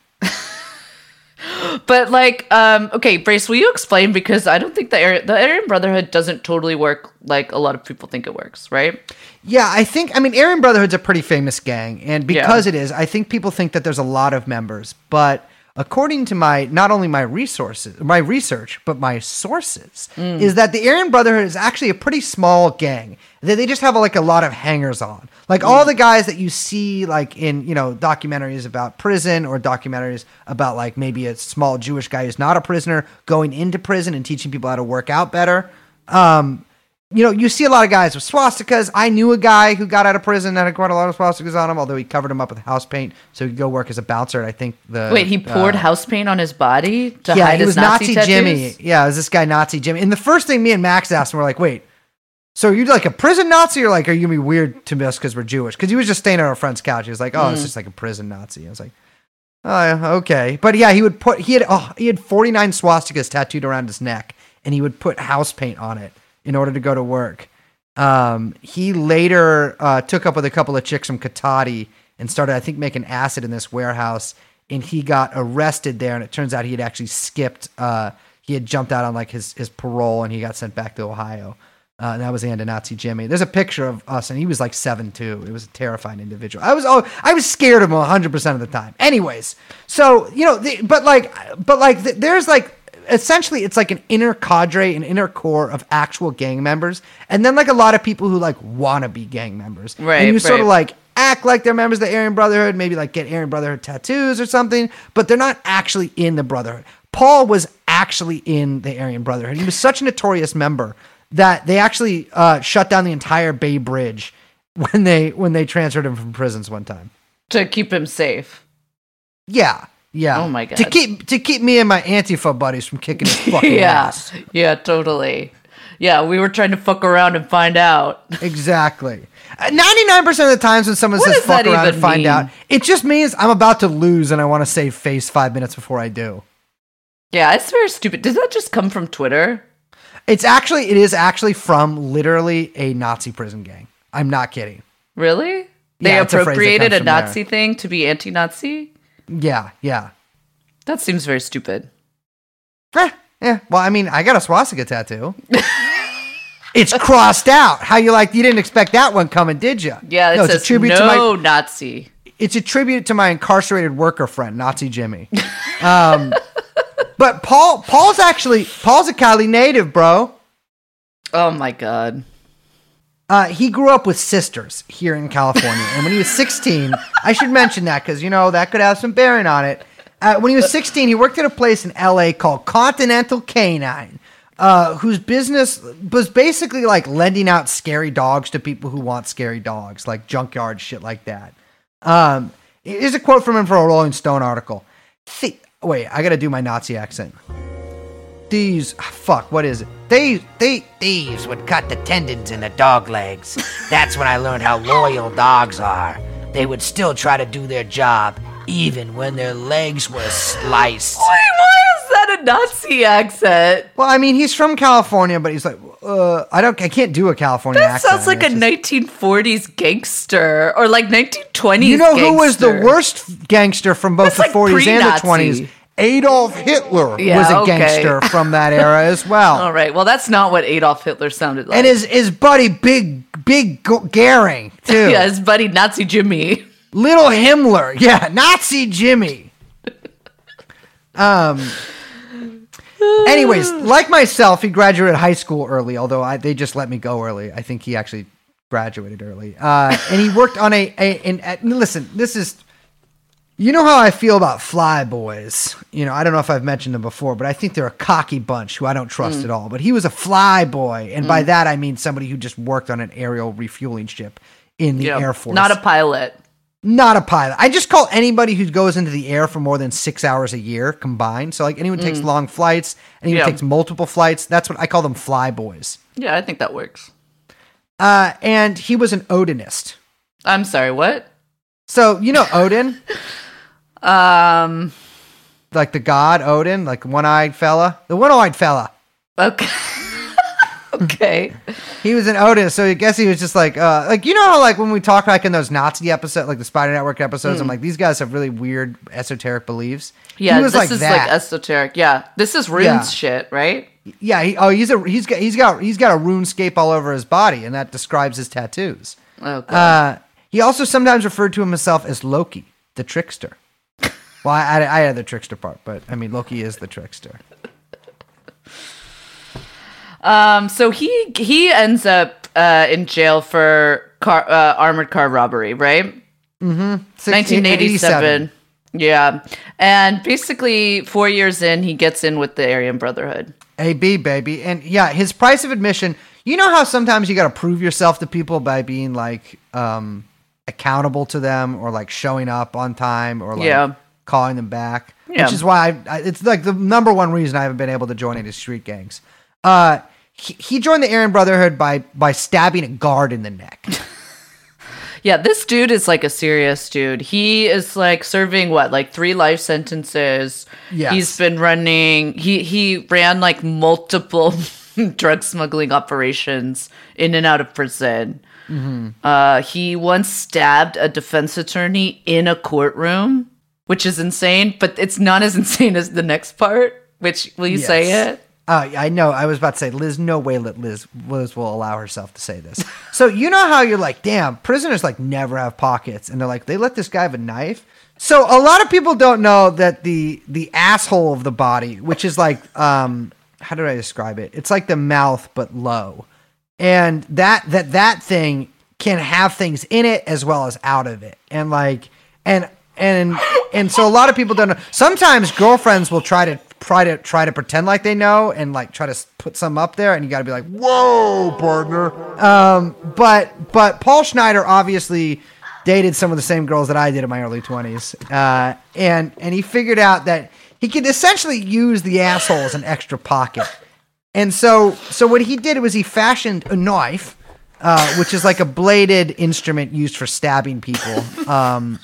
But like, um, okay, Brace, will you explain? Because I don't think the Aryan, the Aryan Brotherhood doesn't totally work like a lot of people think it works, right? Yeah, I think I mean Aryan Brotherhood's a pretty famous gang, and because it is, I think people think that there's a lot of members. But according to my not only my resources, my research, but my sources, is that the Aryan Brotherhood is actually a pretty small gang. They, they just have like a lot of hangers on, like all the guys that you see like in you know documentaries about prison or documentaries about like maybe a small Jewish guy who's not a prisoner going into prison and teaching people how to work out better. Um, you know, you see a lot of guys with swastikas. I knew a guy who got out of prison that had quite a lot of swastikas on him, although he covered them up with house paint so he could go work as a bouncer. And I think the Wait, he poured uh, house paint on his body to yeah, hide he his was Nazi, Nazi, Jimmy. Yeah, it was this guy Nazi Jimmy. And the first thing me and Max asked him, we're like, wait, so are you like a prison Nazi or like are you gonna be weird to us because we're Jewish? Because he was just staying on our friend's couch. He was like, oh, it's just like a prison Nazi. I was like, oh, okay. But yeah, he would put he had oh he had forty nine swastikas tattooed around his neck, and he would put house paint on it in order to go to work. Um, he later uh, took up with a couple of chicks from Katati and started, I think, making acid in this warehouse. And he got arrested there. And it turns out he had actually skipped. Uh, he had jumped out on like his his parole, and he got sent back to Ohio. Uh, that was the Nazi Jimmy. There's a picture of us, and he was like seven two. It was a terrifying individual. I was oh, I was scared of him 100 percent of the time. Anyways, so you know, the, but like, but like, th- there's like essentially it's like an inner cadre, an inner core of actual gang members, and then like a lot of people who like want to be gang members. Right, And you sort of like act like they're members of the Aryan Brotherhood, maybe like get Aryan Brotherhood tattoos or something, but they're not actually in the Brotherhood. Paul was actually in the Aryan Brotherhood. He was such a notorious member that they actually uh, shut down the entire Bay Bridge when they when they transferred him from prisons one time. to keep him safe. Yeah. Yeah. Oh my God. To keep to keep me and my Antifa buddies from kicking his fucking yeah, ass. yeah, totally. Yeah, we were trying to fuck around and find out. Exactly. Ninety-nine percent of the times when someone What says "fuck around" and find mean? out, it just means I'm about to lose and I want to save face five minutes before I do. Yeah, it's very stupid. Does that just come from Twitter? It's actually it is actually from literally a Nazi prison gang. I'm not kidding. Really? They Yeah, it's a appropriated a from there. Nazi thing to be anti-Nazi? Yeah, yeah. That seems very stupid. Eh, yeah. Well, I mean, I got a swastika tattoo. it's crossed out. How you like? You didn't expect that one coming, did you? Yeah, it no, says it's a tribute no to my. Nazi. It's a tribute to my incarcerated worker friend, Nazi Jimmy. Um, but Paul, Paul's actually Paul's a Cali native, bro. Oh my god. Uh, he grew up with sisters here in California, and when he was 16, I should mention that because you know that could have some bearing on it. Uh, when he was 16, he worked at a place in LA called Continental Canine, uh, whose business was basically like lending out scary dogs to people who want scary dogs, like junkyard shit like that. Um, here's a quote from him for a Rolling Stone article. Th- wait, I gotta do my Nazi accent. Thieves, ah, fuck, what is it? Thieves, they, Thieves would cut the tendons in the dog legs. That's when I learned how loyal dogs are. They would still try to do their job, even when their legs were sliced. Wait, why is that a Nazi accent? well, I mean, he's from California, but he's like, uh, I don't, I can't do a California That accent. sounds like a just- 1940s gangster or like 1920s. You know who was the worst gangster from both That's the like 40s and the 20s? Adolf Hitler Yeah, was a okay. gangster from that era as well. All right. Well, that's not what Adolf Hitler sounded like. And his his buddy Big Big G- Goering too. yeah, his buddy Nazi Jimmy. Little Himmler. Yeah, Nazi Jimmy. Um Anyways, like myself, he graduated high school early, although I, they just let me go early. I think he actually graduated early. Uh, and he worked on a, a, in, at, listen, this is, you know how I feel about fly boys. You know, I don't know if I've mentioned them before, but I think they're a cocky bunch who I don't trust Mm. at all. But he was a fly boy. And by that, I mean somebody who just worked on an aerial refueling ship in the Yeah, Air Force. Not a pilot. Not a pilot. I just call anybody who goes into the air for more than six hours a year combined. So like anyone takes long flights, anyone Mm. Yeah. takes multiple flights. That's what I call them fly boys. Yeah, I think that works. Uh, and he was an Odinist. I'm sorry, what? So you know Odin, Um, like the god Odin, like one-eyed fella, the one-eyed fella. okay. okay. He was an Odinist, so I guess he was just like, uh, like you know how like when we talk like in those Nazi episodes, like the Spider Network episodes, I'm like these guys have really weird esoteric beliefs. Yeah, he was this like is that. like esoteric. Yeah, this is runes Yeah. shit, right? Yeah, he, oh, he's a he's got he's got he's got a runescape all over his body, and that describes his tattoos. Oh, God. Uh, he also sometimes referred to himself as Loki, the trickster. Well, I, I, I had the trickster part, but I mean Loki is the trickster. Um, so he he ends up uh, in jail for car uh, armored car robbery, right? Six- 1987. Yeah, and basically four years in, he gets in with the Aryan Brotherhood. AB baby, and yeah, his price of admission. You know how sometimes you got to prove yourself to people by being like um, accountable to them, or like showing up on time, or like Yeah. calling them back. Yeah. Which is why I, I, it's like the number one reason I haven't been able to join any street gangs. Uh, he, he joined the Aryan Brotherhood by by stabbing a guard in the neck. Yeah, this dude is like a serious dude. He is like serving what, like three life sentences. Yeah, He's been running. He he ran like multiple drug smuggling operations in and out of prison. Uh, he once stabbed a defense attorney in a courtroom, which is insane. But it's not as insane as the next part. Which will you say it? Uh, I know. I was about to say, Liz. No way that Liz Liz will allow herself to say this. So you know how you're like, damn, prisoners like never have pockets, and they're like, they let this guy have a knife. So a lot of people don't know that the the asshole of the body, which is like, um, how do I describe it? It's like the mouth but low, and that that that thing can have things in it as well as out of it, and like, and and and so a lot of people don't know. Sometimes girlfriends will try to try to try to pretend like they know and like try to put some up there, and you got to be like, "Whoa, partner." Um, but but Paul Schneider obviously dated some of the same girls that I did in my early twenties, uh, and and he figured out that he could essentially use the asshole as an extra pocket. And so, so what he did was he fashioned a knife, uh, which is like a bladed instrument used for stabbing people. Um,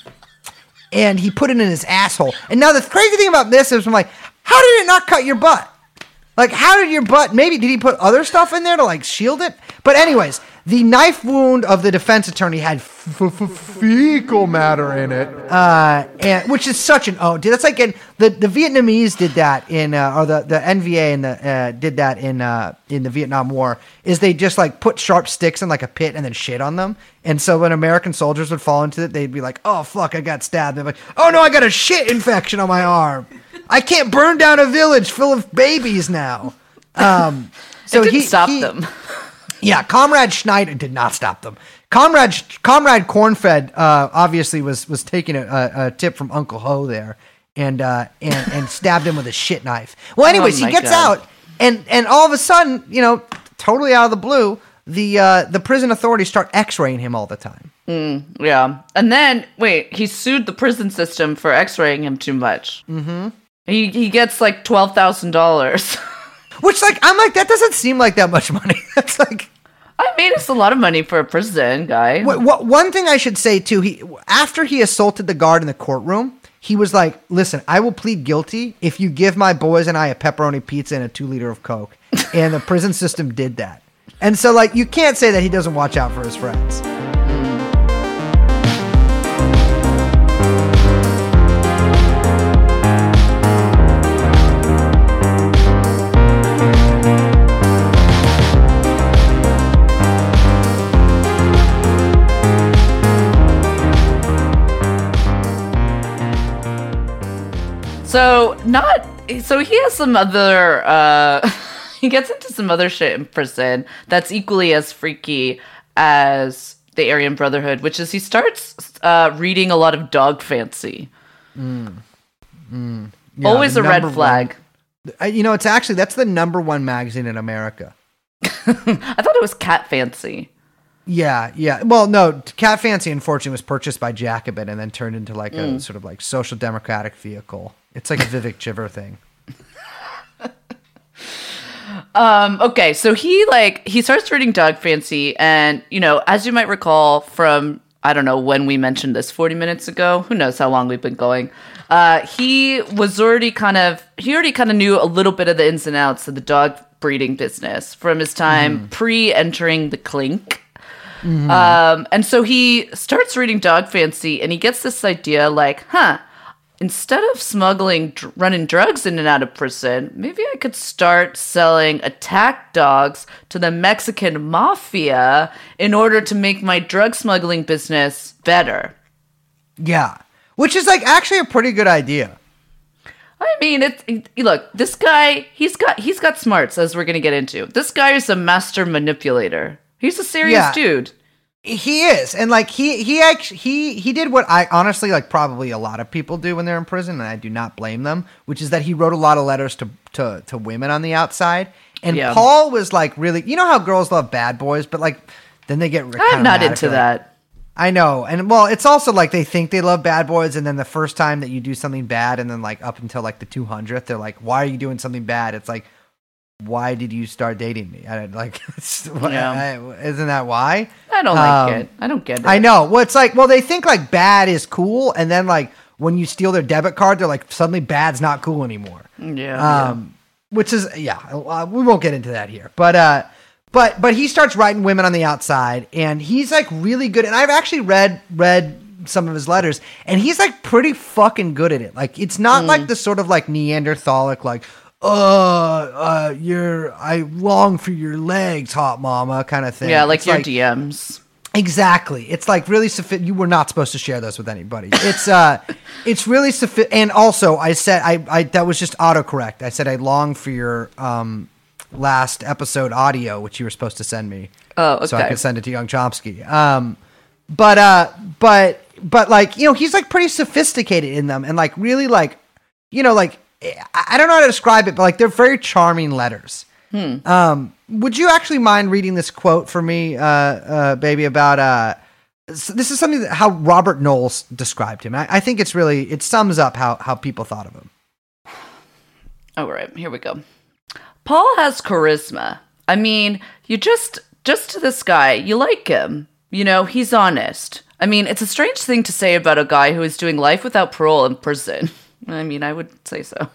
and he put it in his asshole. And now the crazy thing about this is, I'm like, how did it not cut your butt? Like, how did your butt? Maybe did he put other stuff in there to like shield it? But anyways, the knife wound of the defense attorney had f- f- fecal matter in it, uh, and which is such an oh, dude, that's like in the the Vietnamese did that in uh, or the the NVA and the uh, did that in uh, in the Vietnam War. Is they just like put sharp sticks in like a pit and then shit on them, and so when American soldiers would fall into it, they'd be like, oh fuck, I got stabbed. They're like, oh no, I got a shit infection on my arm. I can't burn down a village full of babies now. Um, so he stop he- them. Yeah, Comrade Schneider did not stop them. Comrade Comrade Cornfed uh, obviously was was taking a, a, a tip from Uncle Ho there, and uh, and and stabbed him with a shit knife. Well, anyways, he Oh my gets God. out, and and all of a sudden, you know, totally out of the blue, the uh, the prison authorities start X-raying him all the time. Yeah. And then, wait, he sued the prison system for x raying him too much. Mm-hmm. He, he gets like $12,000. Which, like, I'm like, that doesn't seem like that much money. That's like. I mean, it's a lot of money for a prison guy. What, what, one thing I should say too, he after he assaulted the guard in the courtroom, he was like, "Listen, I will plead guilty if you give my boys and I a pepperoni pizza and a two liter of Coke." and the prison system did that, and so like you can't say that he doesn't watch out for his friends. So not so he has some other uh he gets into some other shit in prison that's equally as freaky as the Aryan Brotherhood, which is he starts uh reading a lot of dog fancy. Yeah, Always a red flag. one- you know, it's actually that's the number one magazine in America. I thought it was cat fancy. Yeah, yeah. Well, no, Cat Fancy, unfortunately, was purchased by Jacobin and then turned into like a sort of like social democratic vehicle. It's like a Vivek Chibber thing. Um, okay, so he like he starts reading Dog Fancy, and you know, as you might recall from I don't know when we mentioned this 40 minutes ago, who knows how long we've been going. Uh, he was already kind of he already kind of knew a little bit of the ins and outs of the dog breeding business from his time pre-entering the clink. Um, and so he starts reading Dog Fancy, and he gets this idea like, huh, instead of smuggling, dr- running drugs in and out of prison, maybe I could start selling attack dogs to the Mexican mafia in order to make my drug smuggling business better. Yeah, which is like actually a pretty good idea. I mean, it's it- look. This guy, he's got he's got smarts, as we're gonna get into. This guy is a master manipulator. He's a serious Yeah. dude. He is, and like he he actually he he did what I honestly like probably a lot of people do when they're in prison, and I do not blame them. Which is that he wrote a lot of letters to to to women on the outside, and Yeah. Paul was like really, you know how girls love bad boys, but like then they get. I'm not into that. I know, and well, it's also like they think they love bad boys, and then the first time that you do something bad, and then like up until like the two hundredth, they're like, "Why are you doing something bad?" It's like, "Why did you start dating me?" I don't like, Yeah. I- isn't that why? I don't like Um, it. I don't get it. I know. Well, it's like, well, they think like bad is cool, and then like when you steal their debit card, they're like suddenly bad's not cool anymore. Yeah. Um, which is yeah, uh, we won't get into that here, but uh, but but he starts writing women on the outside, and he's like really good. And I've actually read read some of his letters, and he's like pretty fucking good at it. Like it's not Mm. like the sort of like Neanderthalic like. Uh, uh, you're. I long for your legs, hot mama, kind of thing. yeah, like It's your DMs. Exactly. It's like really sophi- you were not supposed to share those with anybody. It's uh it's really sophi- and also I said I I that was just autocorrect. I said I long for your um last episode audio which you were supposed to send me. Oh, okay. So I could send it to Young Chomsky. Um but uh but but like, you know, he's like pretty sophisticated in them and like really like you know like I I don't know how to describe it, but like they're very charming letters. Um, would you actually mind reading this quote for me, uh, uh, baby, about uh, this is something that how Robert Knowles described him. I, I think it's really it sums up how how people thought of him. All right, here we go. Paul has charisma. I mean, you just just to this guy, you like him. You know, he's honest. I mean, it's a strange thing to say about a guy who is doing life without parole in prison. I mean, I would say so.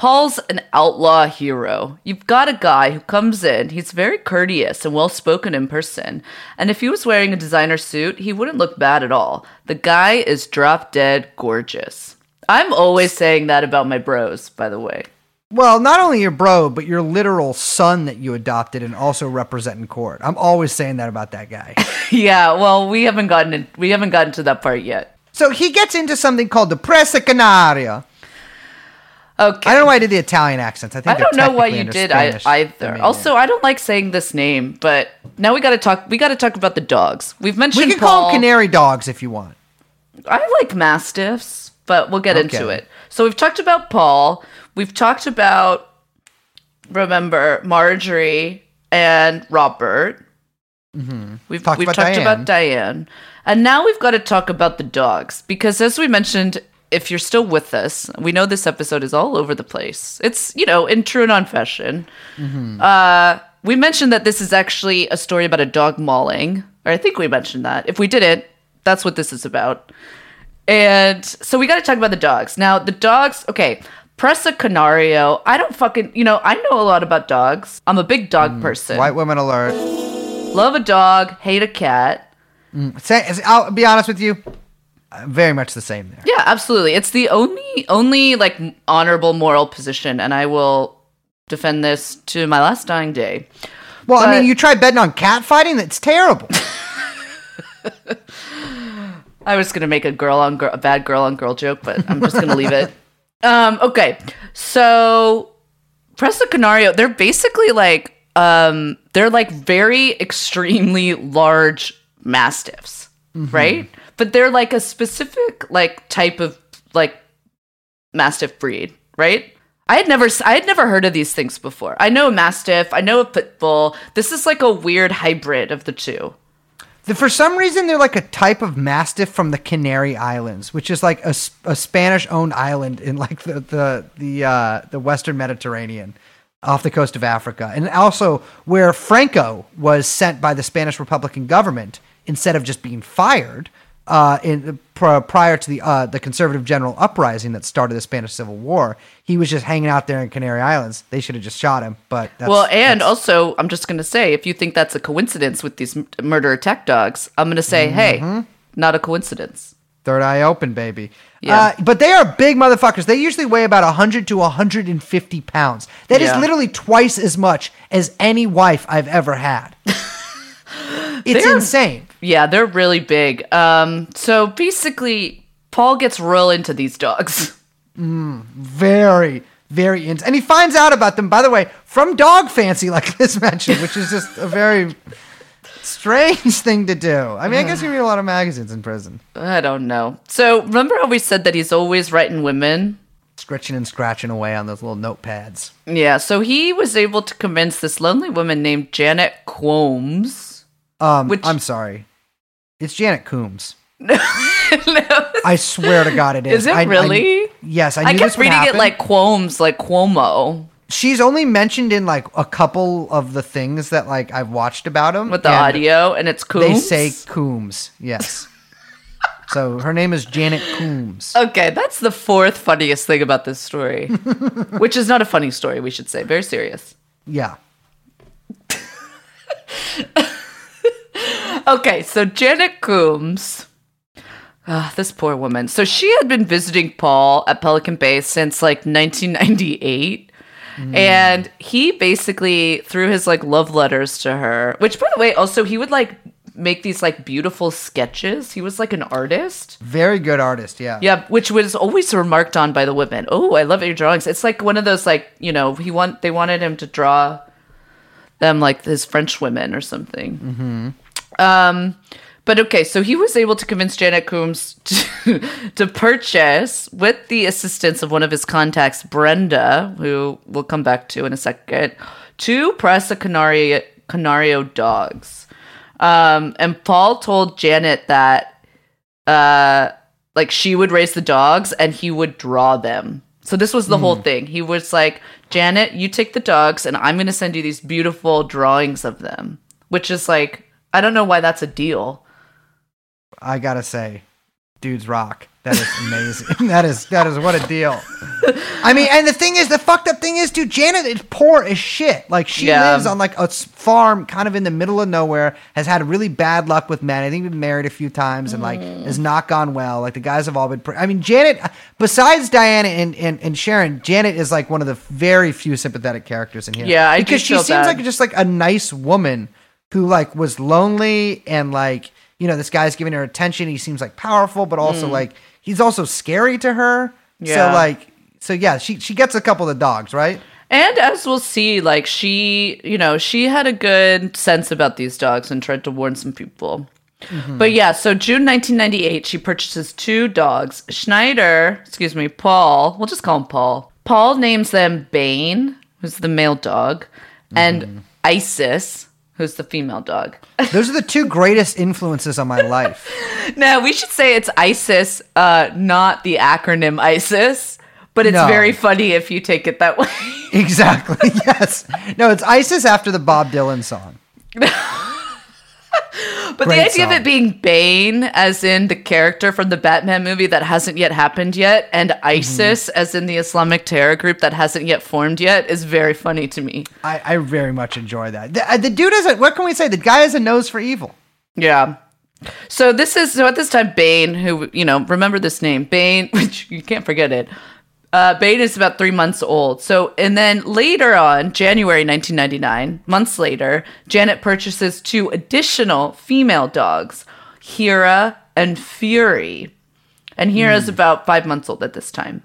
Paul's an outlaw hero. You've got a guy who comes in, he's very courteous and well spoken in person. And if he was wearing a designer suit, he wouldn't look bad at all. The guy is drop dead gorgeous. I'm always saying that about my bros, by the way. Well, not only your bro, but your literal son that you adopted and also represent in court. I'm always saying that about that guy. yeah, well, we haven't gotten in, we haven't gotten to that part yet. So he gets into something called the Presa Canaria. Okay. I don't know why I did the Italian accents. I think I don't know why you did I, either. Also, I don't like saying this name, but now we got to talk. We got to talk about the dogs. We've mentioned we can Paul. call them canary dogs if you want. I like mastiffs, but we'll get into it. So we've talked about Paul. We've talked about remember Marjorie and Robert. Mm-hmm. We've Talked we've about talked Diane. about Diane, and now we've got to talk about the dogs because, as we mentioned, if you're still with us, we know this episode is all over the place. It's you know in TrueAnon fashion. Mm-hmm. Uh, we mentioned that this is actually a story about a dog mauling, or I think we mentioned that. If we didn't, that's what this is about. And so we got to talk about the dogs. Now, the dogs, okay, Presa Canario. I don't fucking, you know, I know a lot about dogs. I'm a big dog person. White women alert. Love a dog, hate a cat. Say, I'll be honest with you. Very much the same there. Yeah, absolutely. It's the only only like honorable moral position and I will defend this to my last dying day. Well, I mean, you try betting on cat fighting. That's terrible. I was gonna make a girl on girl, a bad girl on girl joke, but I'm just gonna leave it. Um, okay, so Presa Canario, they're basically like, um, they're like very extremely large mastiffs, right? But they're like a specific like type of like mastiff breed, right? I had never, I had never heard of these things before. I know a mastiff, I know a pit bull. This is like a weird hybrid of the two. The- For some reason, they're like a type of mastiff from the Canary Islands, which is like a, a Spanish-owned island in like the the the uh, the Western Mediterranean, off the coast of Africa, and also where Franco was sent by the Spanish Republican government instead of just being fired uh, in pr- prior to the uh, the conservative general uprising that started the Spanish Civil War. He was just hanging out there in Canary Islands. They should have just shot him, but that's, well, and also, I'm just going to say, if you think that's a coincidence with these m- murder attack dogs, I'm going to say, Mm-hmm. hey, not a coincidence. Third eye open, baby. Yeah. Uh, but they are big motherfuckers. They usually weigh about 100 to 150 pounds. That is Yeah. literally twice as much as any wife I've ever had. it's They're- insane. Yeah, they're really big. Um, so basically, Paul gets real into these dogs. Very, very intense. And he finds out about them, by the way, from Dog Fancy, like Liz mentioned, which is just a very strange thing to do. I mean, I guess you read a lot of magazines in prison. I don't know. So remember how we said that he's always writing women? Scratching and scratching away on those little notepads. Yeah, so he was able to convince this lonely woman named Janet Quomes. Um, Which- I'm sorry. It's Janet Coombs. no, I swear to God, it is. Is it I- I- really? yes, I, I kept reading it like Quomes, like Cuomo, she's only mentioned in like a couple of the things that like I've watched about him with the and audio, and it's Coombs. They say Coombs, yes. so her name is Janet Coombs. Okay, that's the fourth funniest thing about this story, which is not a funny story, we should say. Very serious. Yeah, Okay, so Janet Coombs. Ah, this poor woman. So she had been visiting Paul at Pelican Bay since like 1998. And he basically threw his like love letters to her, which by the way, also he would like make these like beautiful sketches. He was like an artist. very good artist. Yeah, Yeah, which was always remarked on by the women. Oh, I love your drawings. It's like one of those like, you know, he want they wanted him to draw them like his French women or something. Mm-hmm. Um, but okay, so he was able to convince Janet Coombs to, to purchase, with the assistance of one of his contacts, Brenda, who we'll come back to in a second, two Presa Canario, Canario dogs. Um, and Paul told Janet that uh like she would raise the dogs and he would draw them. So this was the whole thing. He was like, "Janet, you take the dogs and I'm going to send you these beautiful drawings of them." Which is like I don't know why that's a deal. I gotta say, dudes rock. That is amazing. that is that is what a deal. I mean, and the thing is, the fucked up thing is, dude, Janet is poor as shit. Like she Yeah. lives on like a farm, kind of in the middle of nowhere. Has had really bad luck with men. I think been married a few times and like Mm. has not gone well. Like the guys have all been. Pr- I mean, Janet. Besides Diana and, and and Sharon, Janet is like one of the very few sympathetic characters in here. Yeah, I do because she seems bad. like just like a nice woman who like was lonely and like you know this guy's giving her attention. He seems like powerful, but also like he's also scary to her. Mm. Yeah. So like so yeah, she she gets a couple of dogs, right? And as we'll see, like she, you know, she had a good sense about these dogs and tried to warn some people. But yeah, so June 1998, she purchases two dogs. Schneider, excuse me, Paul, we'll just call him Paul. Paul names them Bane, who's the male dog, and Isis, who's the female dog. Those are the two greatest influences on my life. now, we should say it's Isis, uh, not the acronym ISIS, but it's No. very funny if you take it that way. exactly. Yes. No, it's ISIS after the Bob Dylan song. But Great the idea of it being Bane, as in the character from the Batman movie that hasn't yet happened yet, and ISIS, Mm-hmm. as in the Islamic terror group that hasn't yet formed yet, is very funny to me. I, I very much enjoy that. The, uh, the dude is a, what can we say? The guy has a nose for evil. Yeah. So this is so at this time Bane, who you know, remember this name, Bane, which you can't forget it. Uh, Bane is about three months old. So and then later on, January 1999, months later, Janet purchases two additional female dogs, Hera and Fury. And Hera's about five months old at this time.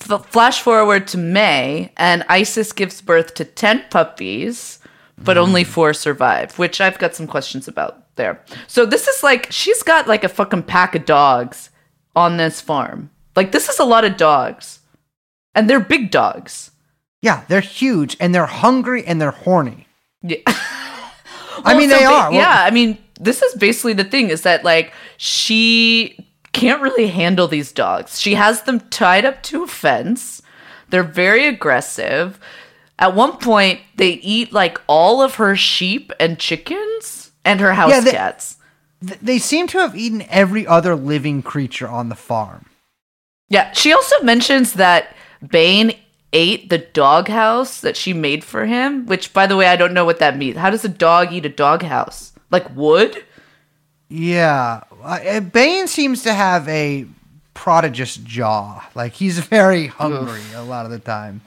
F- flash forward to May, and Isis gives birth to 10 puppies, but only four survive, which I've got some questions about there. So this is like, she's got like a fucking pack of dogs on this farm. Like, this is a lot of dogs. And they're big dogs. Yeah, they're huge and they're hungry and they're horny. Yeah. I mean, Well, they ba- are. Well, yeah, I mean, this is basically the thing is that like she can't really handle these dogs. She has them tied up to a fence. They're very aggressive. At one point, they eat like all of her sheep and chickens and her house Yeah, they- cats. they seem to have eaten every other living creature on the farm. Yeah, she also mentions that Bane ate the doghouse that she made for him, which by the way, I don't know what that means. How does a dog eat a doghouse? Like wood? Yeah, uh, Bane seems to have a prodigious jaw. Like he's very hungry a lot of the time.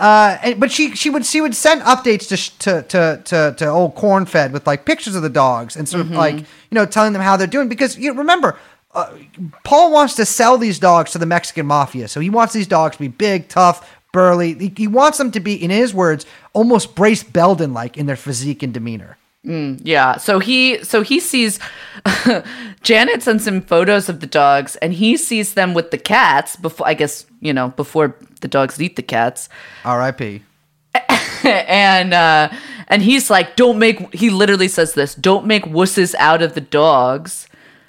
Uh, and, but she she would she would send updates to sh- to to to, to old Cornfed with like pictures of the dogs and sort of like you know telling them how they're doing because you know, remember. Uh, Paul wants to sell these dogs to the Mexican mafia, so he wants these dogs to be big, tough, burly. He, he wants them to be, in his words, almost Brace Belden like in their physique and demeanor. Yeah. So he so he sees Janet sends him photos of the dogs and he sees them with the cats before I guess, you know, before the dogs eat the cats. R.I.P. and uh and he's like, Don't make he literally says this, don't make wusses out of the dogs.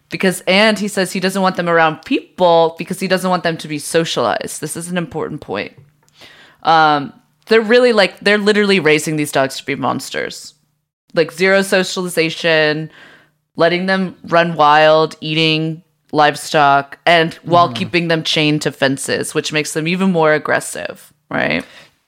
Because and he says he doesn't want them around people because he doesn't want them to be socialized. This is an important point. Um they're really like they're literally raising these dogs to be monsters like zero socialization, letting them run wild, eating livestock, and while keeping them chained to fences, which makes them even more aggressive, right?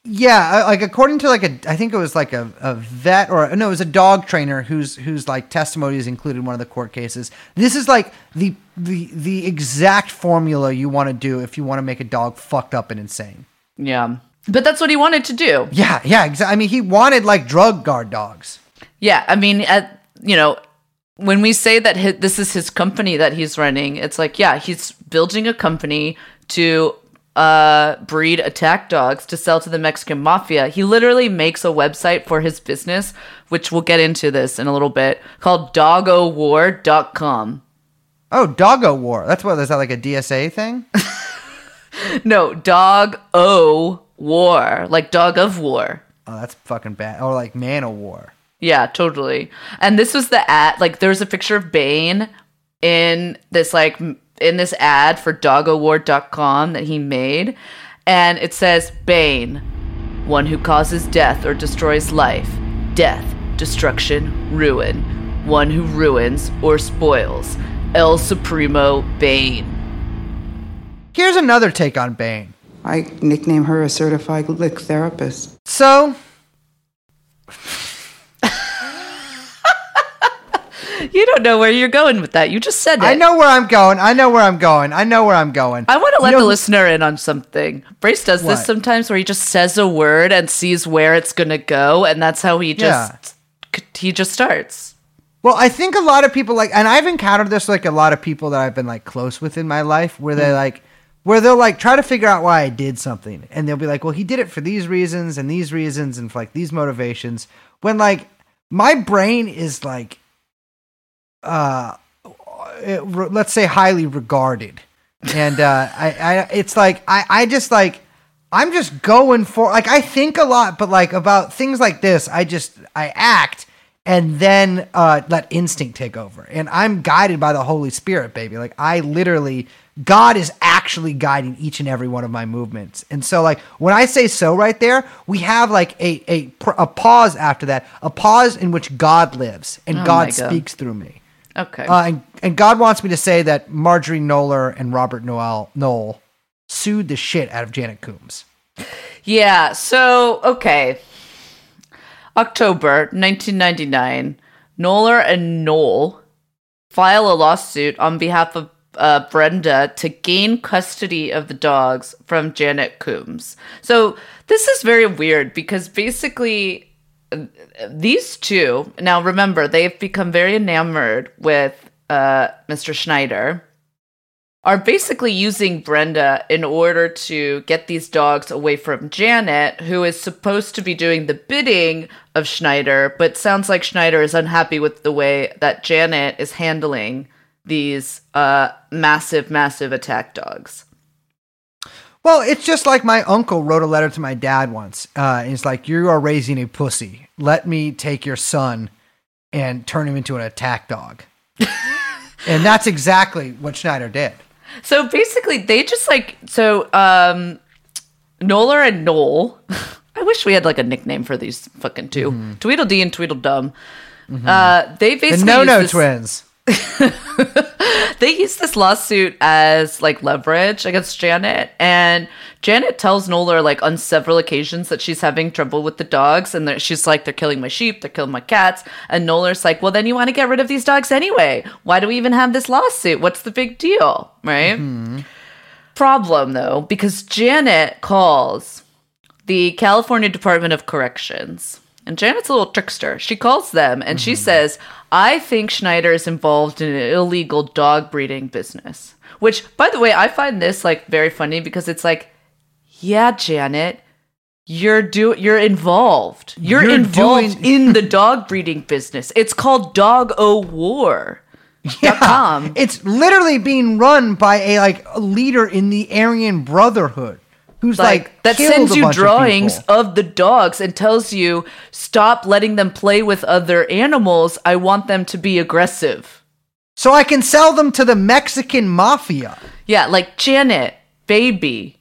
Yeah, uh, like according to like a, I think it was like a, a vet or no, it was a dog trainer whose whose like testimony is included in one of the court cases. This is like the the the exact formula you want to do if you want to make a dog fucked up and insane. Yeah. But that's what he wanted to do. Yeah, yeah, exactly. I mean, he wanted like drug guard dogs. Yeah. I mean, at, you know, when we say that hi this is his company that he's running, it's like, yeah, he's building a company to uh, breed attack dogs to sell to the Mexican mafia. He literally makes a website for his business, which we'll get into this in a little bit, called doggowar.com. Oh, Doggo War. That's what is that like a DSA thing? No, dog o war, like dog of war. Oh, that's fucking bad. Or like Man of War. Yeah, totally. And this was the ad. Like, there's a picture of Bane in this like in this ad for doggowar.com that he made, and it says Bane, one who causes death or destroys life, death, destruction, ruin, one who ruins or spoils, El Supremo Bane. Here's another take on Bane. I nickname her a certified lick therapist. So, You don't know where you're going with that. You just said it. I know where I'm going. I know where I'm going. I know where I'm going. I want to You let know the listener in on something. Brace does What? this sometimes where he just says a word and sees where it's going to go and that's how he just he just starts. Well, I think a lot of people like, and I've encountered this like a lot of people that I've been like close with in my life, where Hmm. they like, where they'll like try to figure out why I did something, and they'll be like, "Well, he did it for these reasons and these reasons and for like these motivations." When like my brain is like, uh, let's say highly regarded, and uh, I, I, it's like I, I just like. I'm just going for like I think a lot, but like about things like this, I just I act and then uh, let instinct take over. And I'm guided by the Holy Spirit, baby. Like I literally, God is actually guiding each and every one of my movements. And so, like when I say so right there, we have like a a a pause after that, a pause in which God lives and Oh God. speaks through me. Okay. Uh, and, and God wants me to say that Marjorie Knoller and Robert Noel Knoll sued the shit out of Janet Coombs. Yeah, so okay. October 1999, Knoller and Noel file a lawsuit on behalf of uh, Brenda to gain custody of the dogs from Janet Coombs. So this is very weird because basically these two now remember they've become very enamored with uh, Mr. Schneider are basically using Brenda in order to get these dogs away from Janet, who is supposed to be doing the bidding of Schneider, but sounds like Schneider is unhappy with the way that Janet is handling these uh, massive, massive attack dogs. Well, it's just like my uncle wrote a letter to my dad once. Uh, and it's like, You are raising a pussy. Let me take your son and turn him into an attack dog. and that's exactly what Schneider did. So basically, they just like so um Knoller and Noel. I wish we had like a nickname for these fucking 2 Tweedledee and Tweedledum. Uh, they The basically No use No this- twins. they use this lawsuit as like leverage against Janet, and Janet tells Knoller like on several occasions that she's having trouble with the dogs, and that she's like, "They're killing my sheep, they're killing my cats," and Knoller's like, "Well, then you want to get rid of these dogs anyway? Why do we even have this lawsuit? What's the big deal, right?" Mm-hmm. Problem though, because Janet calls the California Department of Corrections. And Janet's a little trickster. She calls them and she mm-hmm. says, I think Schneider is involved in an illegal dog breeding business. Which, by the way, I find this like very funny because it's like, yeah, Janet, you're do you're involved. You're, You're involved doing- in the dog breeding business. It's called Dog O War. Com. It's literally being run by a like a leader in the Aryan Brotherhood who's like, like, that sends you bunch of drawings of, the dogs and tells you stop letting them play with other animals i want them to be aggressive so I can sell them to the Mexican mafia. yeah like janet baby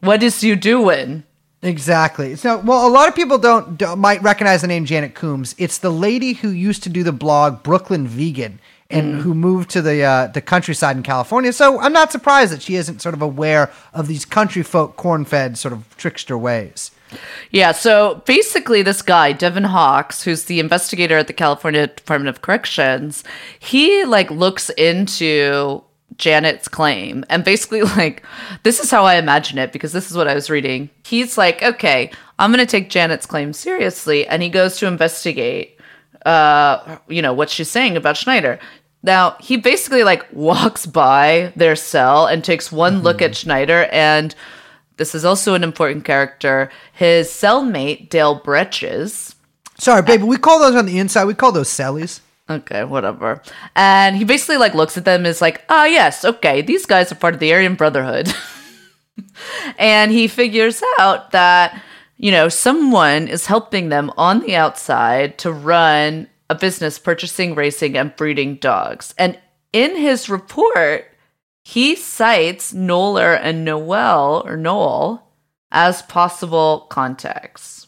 what is you doing Exactly. So, well, a lot of people don't, don't might recognize the name Janet Coombs. It's the lady who used to do the blog Brooklyn Vegan and who moved to the uh, the countryside in California. So I'm not surprised that she isn't sort of aware of these country folk corn-fed sort of trickster ways. yeah so basically this guy devin hawks who's the investigator at the california department of corrections he like looks into Janet's claim. And basically, like, this is how I imagine it because this is what I was reading. He's like, okay, I'm going to take Janet's claim seriously. And he goes to investigate, uh, you know, what she's saying about Schneider. Now, he basically, like, walks by their cell and takes one look at Schneider. And this is also an important character. His cellmate, Dale Bretches, Sorry, baby. We call those on the inside. We call those cellies. Okay, whatever. And he basically like looks at them and is like, ah, yes, okay, these guys are part of the Aryan Brotherhood. and he figures out that, you know, someone is helping them on the outside to run a business purchasing, racing, and breeding dogs. And in his report, he cites Knoller and Noel or Noel as possible contacts.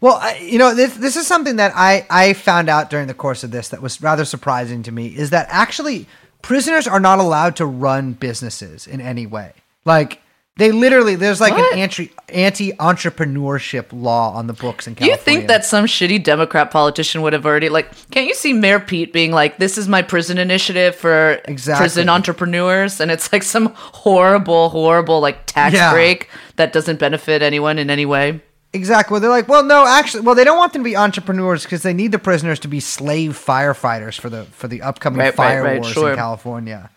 Well, I, you know, this this is something that I I found out during the course of this that was rather surprising to me is that actually prisoners are not allowed to run businesses in any way. Like they literally there's like What? an anti anti entrepreneurship law on the books in California. You think that some shitty Democrat politician would have already like? Can't you see Mayor Pete being like, "This is my prison initiative for Exactly. prison entrepreneurs," and it's like some horrible, horrible like tax Yeah. break that doesn't benefit anyone in any way. Exactly. Well, they're like, well, no, actually, well, they don't want them to be entrepreneurs because they need the prisoners to be slave firefighters for the for the upcoming Right, right, fire right, wars sure. in California.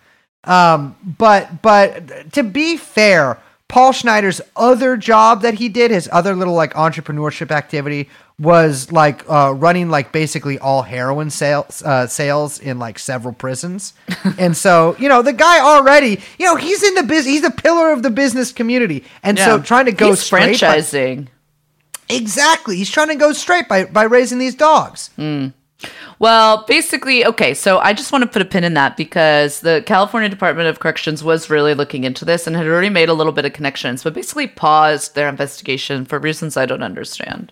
Um, but but to be fair, Paul Schneider's other job that he did, his other little like entrepreneurship activity, was like uh, running like basically all heroin sales uh, sales in like several prisons. and so you know the guy already, you know, he's in the business. He's a pillar of the business community, and so trying to go He's straight by- franchising. Exactly. He's trying to go straight by by raising these dogs. Well, basically, okay, so I just want to put a pin in that because the California Department of Corrections was really looking into this and had already made a little bit of connections, but basically paused their investigation for reasons I don't understand.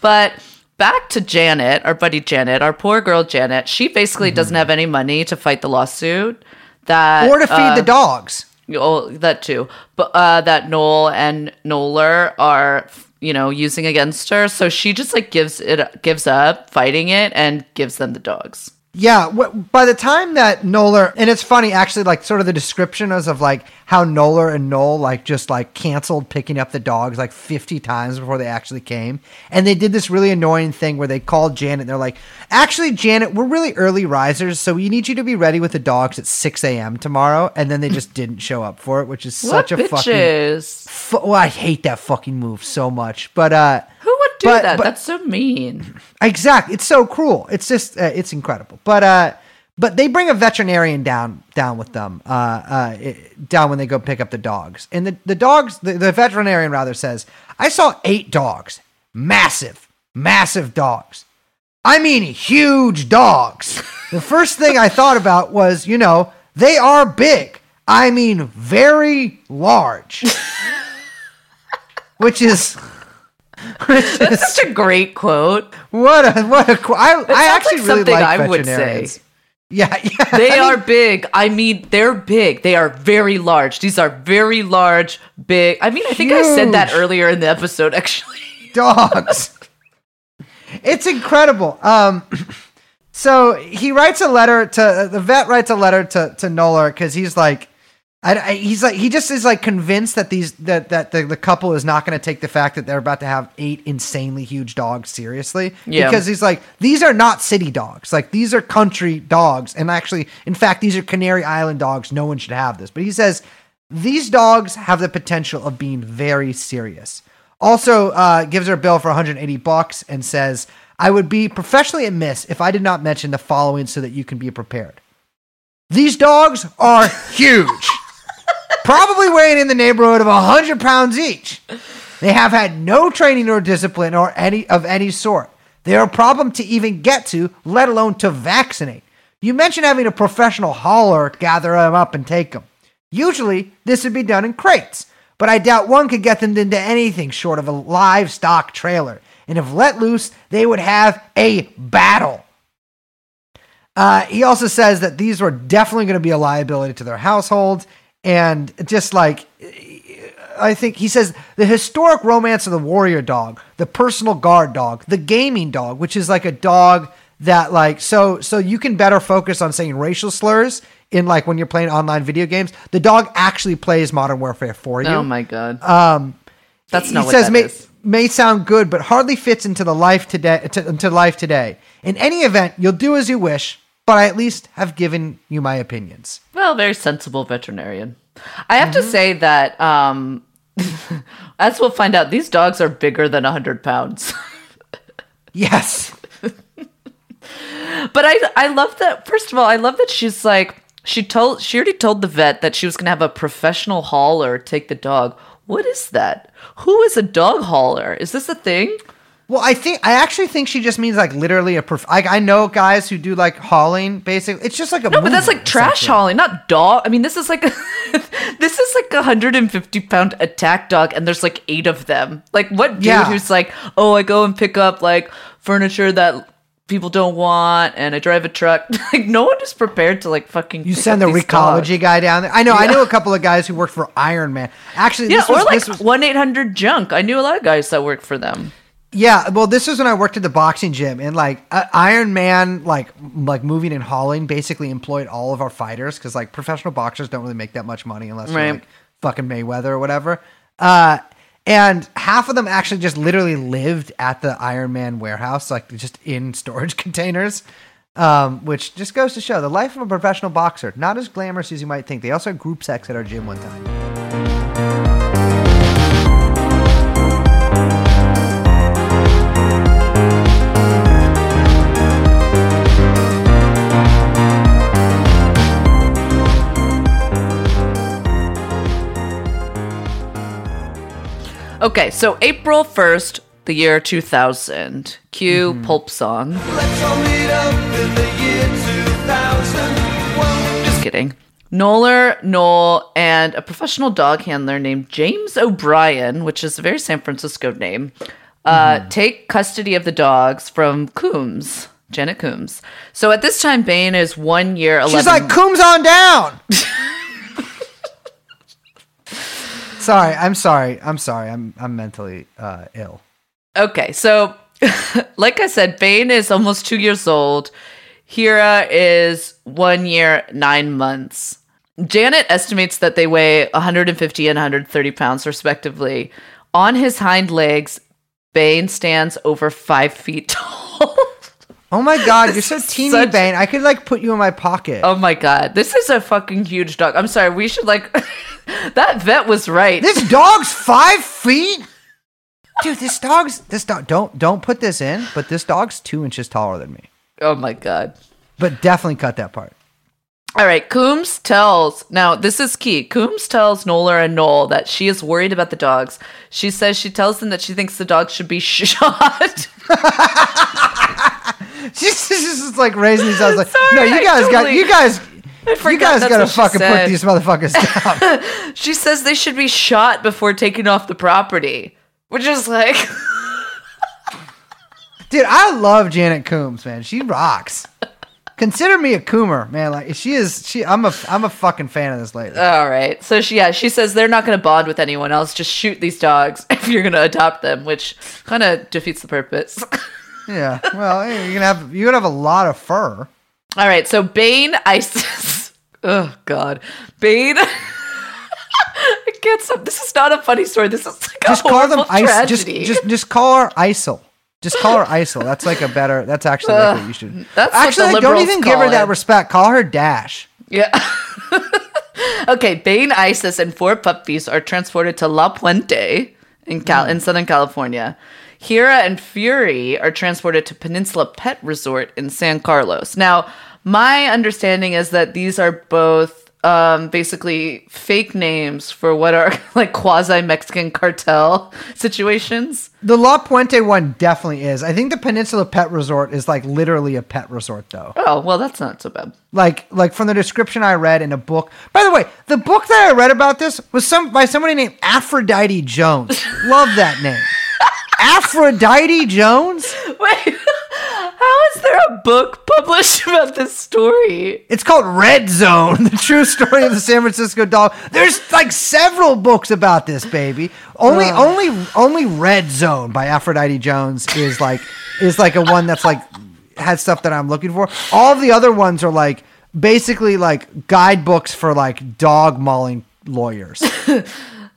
But back to Janet, our buddy Janet, our poor girl Janet, she basically doesn't have any money to fight the lawsuit that Or to feed uh, the dogs. Oh, that too. But uh, that Noel and Knoller are, you know, using against her. So she just like gives it, gives up fighting it, and gives them the dogs. Yeah, wh- by the time that Knoller and it's funny actually like sort of the description is of like how Knoller and Noel like just like canceled picking up the dogs like 50 times before they actually came. And they did this really annoying thing where they called Janet and they're like, "Actually, Janet, we're really early risers, so we need you to be ready with the dogs at 6 a.m. tomorrow." And then they just didn't show up for it, which is such what a fucking bitches? fu- well, I hate that fucking move so much. But uh would do But- that? but- That's so mean. Exactly. It's so cruel. It's just uh, it's incredible. But uh but they bring a veterinarian down down with them uh uh it- down when they go pick up the dogs. And the the dogs the, the veterinarian rather says, "I saw 8 dogs. Massive, massive dogs. I mean huge dogs." the first thing I thought about was, you know, they are big. I mean very large. Which is That's such a great quote. what a what a quote! I, I actually like really like I would say. Yeah, yeah. They I mean, are big. I mean, they're big. They are very large. These are very large, big. I mean, I think I said that earlier in the episode, actually. dogs. it's incredible. Um, so he writes a letter to the vet. Writes a letter to to Noller because he's like, I, I- he's like he just is like convinced that these that that the, the couple is not going to take the fact that they're about to have eight insanely huge dogs seriously. Yeah. Because he's like these are not city dogs. Like these are country dogs, and actually, in fact, these are Canary Island dogs. No one should have this. But he says these dogs have the potential of being very serious. Also, uh, gives her a bill for 180 bucks and says, "I would be professionally amiss if I did not mention the following so that you can be prepared. These dogs are huge, probably weighing in the neighborhood of 100 pounds each. They have had no training or discipline or any of any sort. They are a problem to even get to, let alone to vaccinate. You mentioned having a professional hauler gather them up and take them. Usually, this would be done in crates, but I doubt one could get them into anything short of a livestock trailer. And if let loose, they would have a battle. Uh, he also says that these were definitely going to be a liability to their household. And just like, I think he says the historic romance of the warrior dog, the personal guard dog, the gaming dog, which is like a dog that like so so you can better focus on saying racial slurs in like when you're playing online video games. The dog actually plays Modern Warfare for you. Oh my god. Um, That's not he what says may, may sound good, but hardly fits into the life today. To, into life today. In any event, you'll do as you wish, but I at least have given you my opinions. Well, very sensible veterinarian. I have Mm-hmm. to say that, um, as we'll find out, these dogs are bigger than 100 pounds. Yes. but I, I love that. First of all, I love that she's like, she told, she already told the vet that she was going to have a professional hauler take the dog. What is that? Who is a dog hauler? Is this a thing? Well, I think I actually think she just means like literally a. Prof- I, I know guys who do like hauling. Basically, it's just like a. No, but that's like trash hauling, not dog. I mean, this is like a, this is like a 150 pound attack dog, and there's like eight of them. Like, what dude Yeah. who's like, oh, I go and pick up like furniture that people don't want, and I drive a truck. like no one is prepared to like fucking. You send the Recology dogs. guy down there. I know. I knew a couple of guys who worked for Iron Man. Actually, Yeah, this was, or like one eight hundred junk. I knew a lot of guys that worked for them. Yeah, well, this was when I worked at the boxing gym, and like uh, Iron Man, like like moving and hauling, basically employed all of our fighters because like professional boxers don't really make that much money unless Right. you're like fucking Mayweather or whatever. Uh, and half of them actually just literally lived at the Iron Man warehouse, like just in storage containers. Um, which just goes to show the life of a professional boxer not as glamorous as you might think. They also had group sex at our gym one time. Okay, so April first, the year two thousand. Cue Mm-hmm. pulp song. Just kidding. Knoller, Noel, and a professional dog handler named James O'Brien, which is a very San Francisco name, uh, Mm-hmm. take custody of the dogs from Coombs, Janet Coombs. So at this time, Bane is one year, 11 She's like, Coombs on down. sorry, I'm sorry. I'm sorry. I'm I'm mentally uh, ill. Okay, so like I said, Bane is almost two years old. Hera is one year, nine months. Janet estimates that they weigh 150 and 130 pounds, respectively. On his hind legs, Bane stands over five feet tall. Oh my god, you're so teeny, such- Bane. I could like put you in my pocket. oh my god, this is a fucking huge dog. I'm sorry, we should like. that vet was right. This dog's five feet. Dude, this dog's this dog. Don't don't put this in. But this dog's two inches taller than me. oh my god. But definitely cut that part. All right, Coombs tells now this is key. Coombs tells Knoller and Noel that she is worried about the dogs. She says she tells them that she thinks the dogs should be shot. She's just like raising these eyes like, Sorry, no, you I guys got you guys. You guys gotta fucking put these motherfuckers down. she says they should be shot before taking off the property, which is like Dude, I love Janet Coombs, man. She rocks. Consider me a Coomer, man. Like she is. She. I'm a. I'm a fucking fan of this lady. all right. So she yeah, she says they're not going to bond with anyone else. Just shoot these dogs if you're going to adopt them, which kind of defeats the purpose. Yeah. Well, you're gonna have. You're gonna have a lot of fur. All right, so Bane Isis. Oh God, Bane. I can't stop. This is not a funny story. This is like Just a call them. Just, tragedy. just, just call her Isil. Just call her Isil. That's like a better. That's actually like uh, what you should. that's actually don't even give her call that respect. Call her Dash. yeah. okay, Bane Isis and four puppies are transported to La Puente in Cal hmm. in Southern California. Hera and Fury are transported to Peninsula Pet Resort in San Carlos. Now, my understanding is that these are both um, basically fake names for what are like quasi Mexican cartel situations. The La Puente one definitely is. I think the Peninsula Pet Resort is like literally a pet resort, though. Oh, well, that's not so bad. Like, like from the description I read in a book. By the way, the book that I read about this was some by somebody named Aphrodite Jones. Love that name. Aphrodite Jones. Wait, how is there a book published about this story? It's called Red Zone: The True Story of the San Francisco Dog. There's like several books about this baby. Only, only, only Red Zone by Aphrodite Jones is like is like a one that's like has stuff that I'm looking for. All the other ones are like basically like guidebooks for like dog mauling lawyers.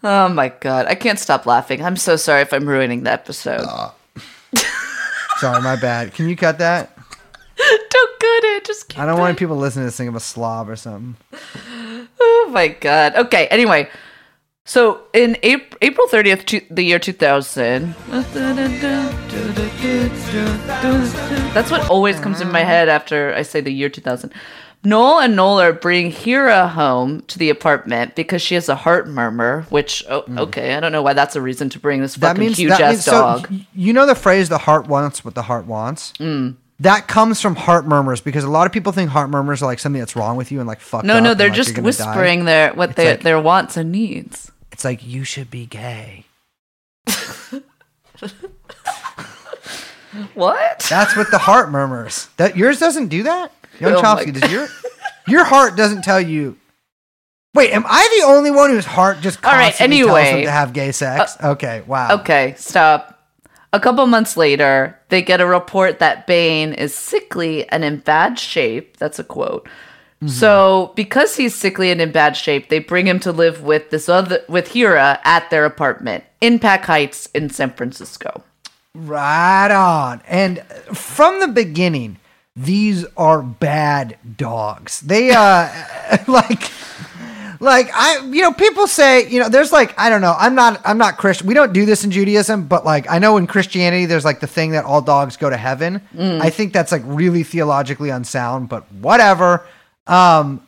Oh my god, I can't stop laughing. I'm so sorry if I'm ruining the episode. Sorry, my bad. Can you cut that? Don't cut it. Just keep I don't it. want people listening to this think I'm a slob or something. Oh my god. Okay. Anyway, so in April, April 30th, two, the year 2000. That's what always comes in my head after I say the year 2000. Noel and Noel bring Hera home to the apartment because she has a heart murmur. Which, oh, okay, I don't know why that's a reason to bring this. That fucking means huge that ass means, dog. So, you know the phrase "the heart wants what the heart wants." Mm. That comes from heart murmurs because a lot of people think heart murmurs are like something that's wrong with you and like fucked no, up no, and, they're like, just die. whispering their what their like- their wants and needs. It's like you should be gay. What? That's what the heart murmurs. That yours doesn't do that. Young Oh Chomsky, does your your heart doesn't tell you? Wait, am I the only one whose heart just All right, constantly tells them anyway. Uh, to have gay sex? okay, wow. Okay, stop. A couple months later, they get a report that Bane is sickly and in bad shape. That's a quote. So, because he's sickly and in bad shape, they bring him to live with this other with Hera at their apartment in Pac Heights in San Francisco. Right on. And from the beginning, these are bad dogs. They uh like like I you know people say, you know, there's like I don't know, I'm not I'm not Christian. We don't do this in Judaism, but like I know in Christianity there's like the thing that all dogs go to heaven. I think that's like really theologically unsound, but whatever. Um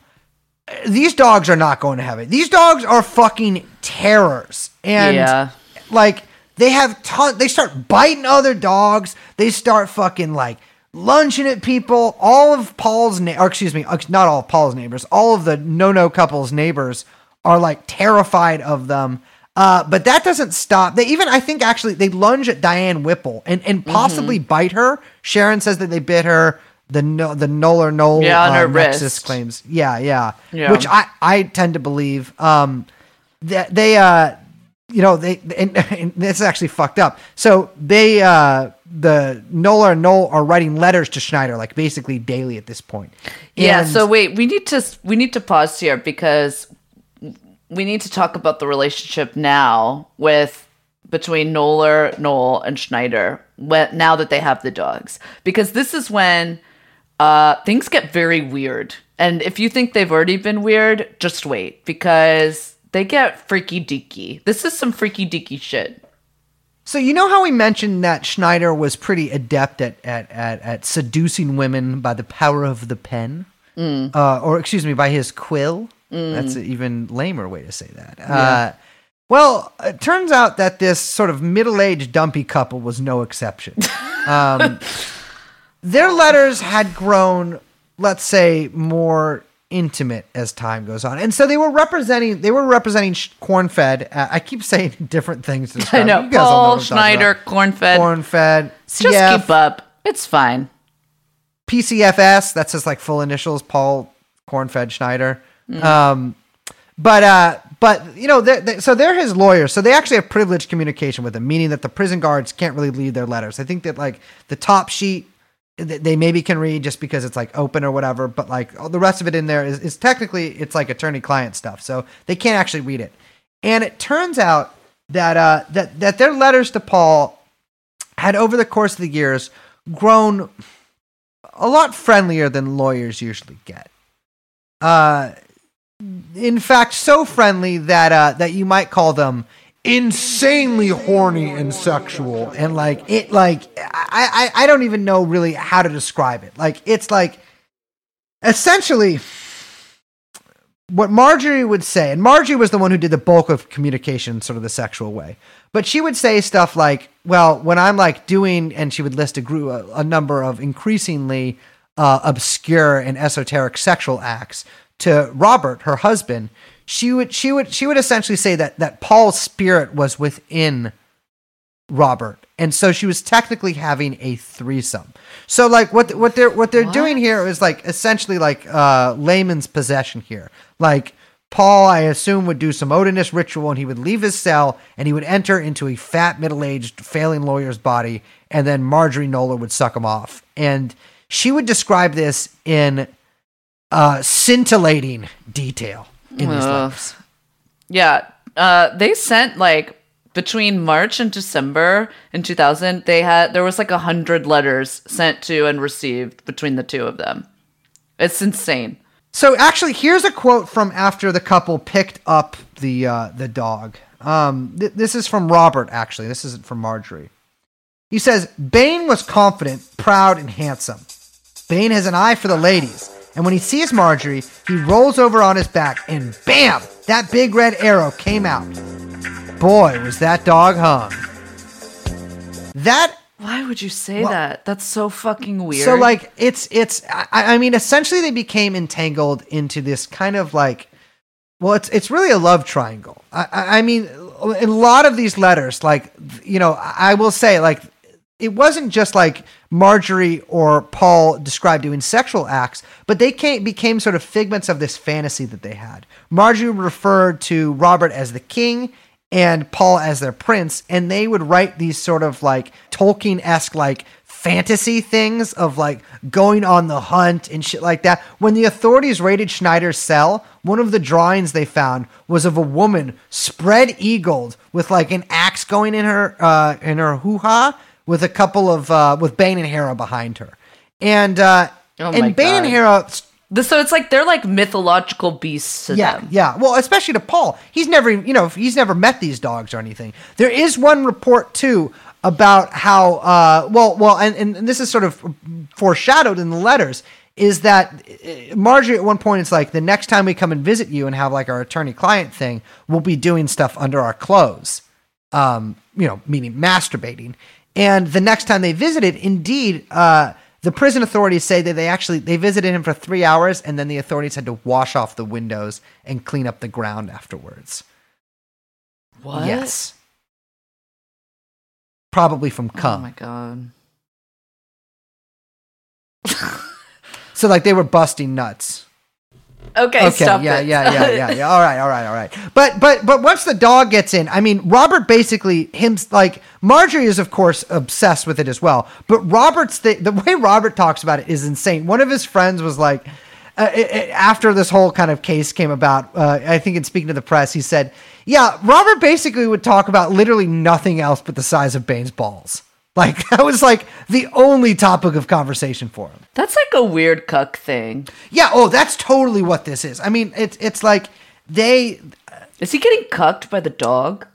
these dogs are not going to heaven. These dogs are fucking terrors. And Yeah. like they have ton they start biting other dogs. They start fucking like lunging at people. All of Paul's na- or excuse me, uh, not all of Paul's neighbors, all of the no no couple's neighbors are like terrified of them. Uh, but that doesn't stop. They even, I think, actually, they lunge at Diane Whipple and, and possibly bite her. Sharon says that they bit her. The no, the null or Yeah, on uh, her Nexus wrist. claims. Yeah, yeah, Yeah. Which I I tend to believe. Um, that they uh you know they and, and this is actually fucked up so they uh the Knoller and noel are writing letters to schneider like basically daily at this point Yeah, And- so wait, we need to we need to pause here because we need to talk about the relationship now with between Knoller, Noel, and Schneider. When, now that they have the dogs, because this is when uh, things get very weird. And if you think they've already been weird, just wait because they get freaky deaky. This is some freaky deaky shit. So you know how we mentioned that schneider was pretty adept at at at, at seducing women by the power of the pen? Uh, or excuse me by his quill? That's an even lamer way to say that. Uh, well it turns out that this sort of middle-aged dumpy couple was no exception. Um, their letters had grown, let's say, more intimate as time goes on, and so they were representing they were representing Cornfed. Uh, I keep saying different things. To I describe know You guys Paul, I'm Schneider, Cornfed. Cornfed. Just keep up. It's fine. PCFS. That's his like full initials. Paul Cornfed Schneider. Um, but uh, but you know, they're, they so they're his lawyers. So they actually have privileged communication with him, meaning that the prison guards can't really read their letters. I think that like the top sheet they maybe can read just because it's like open or whatever. But like the rest of it in there is, is technically it's like attorney client stuff. So they can't actually read it. And it turns out that uh, that that their letters to Paul had over the course of the years grown a lot friendlier than lawyers usually get. Uh, in fact, so friendly that uh, that you might call them insanely horny and sexual, and like it, like I, I I don't even know really how to describe it. Like it's like essentially what Marjorie would say, and Marjorie was the one who did the bulk of communication, sort of the sexual way. But she would say stuff like, "Well, when I'm like doing," and she would list a group, a, a number of increasingly uh, obscure and esoteric sexual acts to Robert, her husband. She would, she would, she would essentially say that that Paul's spirit was within Robert, and so she was technically having a threesome. So like what what they're what they're doing here is like essentially like uh layman's possession here. Like Paul, I assume, would do some Odinist ritual, and he would leave his cell, and he would enter into a fat, middle-aged, failing lawyer's body, and then Marjorie Knoller would suck him off, and she would describe this in uh, scintillating detail in these letters. Yeah. Uh, they sent like between March and December in 2000, they had there was like a hundred letters sent to and received between the two of them. It's insane. So actually, here's a quote from after the couple picked up the uh, the dog. Um, th- this is from Robert. Actually, this isn't from Marjorie. He says Bane was confident, proud, and handsome. Bane has an eye for the ladies, and when he sees Marjorie, he rolls over on his back, and bam! That big red arrow came out. Boy, was that dog hung. That Why would you say that? That's so fucking weird. so like it's it's I, I mean essentially they became entangled into this kind of like well it's it's really a love triangle. I I I mean a lot of these letters like you know I will say like it wasn't just like Marjorie or Paul described doing sexual acts, but they came, became sort of figments of this fantasy that they had. Marjorie referred to Robert as the king and Paul as their prince, and they would write these sort of like Tolkien esque like fantasy things of like going on the hunt and shit like that. When the authorities raided Schneider's cell, one of the drawings they found was of a woman spread eagled with like an axe going in her uh, in her hoo ha with a couple of uh, with Bane and Hera behind her, and uh, Oh and Bane and God. Hera So it's like they're like mythological beasts to yeah, them. yeah. Well, especially to Paul. He's never, you know, he's never met these dogs or anything. There is one report too about how, uh, well, well, and, and this is sort of foreshadowed in the letters. Is that uh, Marjorie at one point? It's like the next time we come and visit you and have like our attorney-client thing, we'll be doing stuff under our clothes, um, you know, meaning masturbating. And the next time they visited, indeed, uh, the prison authorities say that they actually they visited him for three hours, and then the authorities had to wash off the windows and clean up the ground afterwards. What? Yes, probably from cum. Oh my god. so like they were busting nuts. Okay, okay, stop yeah, it. yeah, yeah, yeah, yeah. All right, all right, all right. But but but once the dog gets in, I mean, Robert basically him like Marjorie is of course obsessed with it as well. But Robert's the the way Robert talks about it is insane. One of his friends was like. Uh, it- it- after this whole kind of case came about, uh, I think in speaking to the press, he said, "Yeah, Robert basically would talk about literally nothing else but the size of Bane's balls. Like that was like the only topic of conversation for him." That's like a weird cuck thing. Yeah. Oh, that's totally what this is. I mean, it's it's like they. Uh, is he getting cucked by the dog?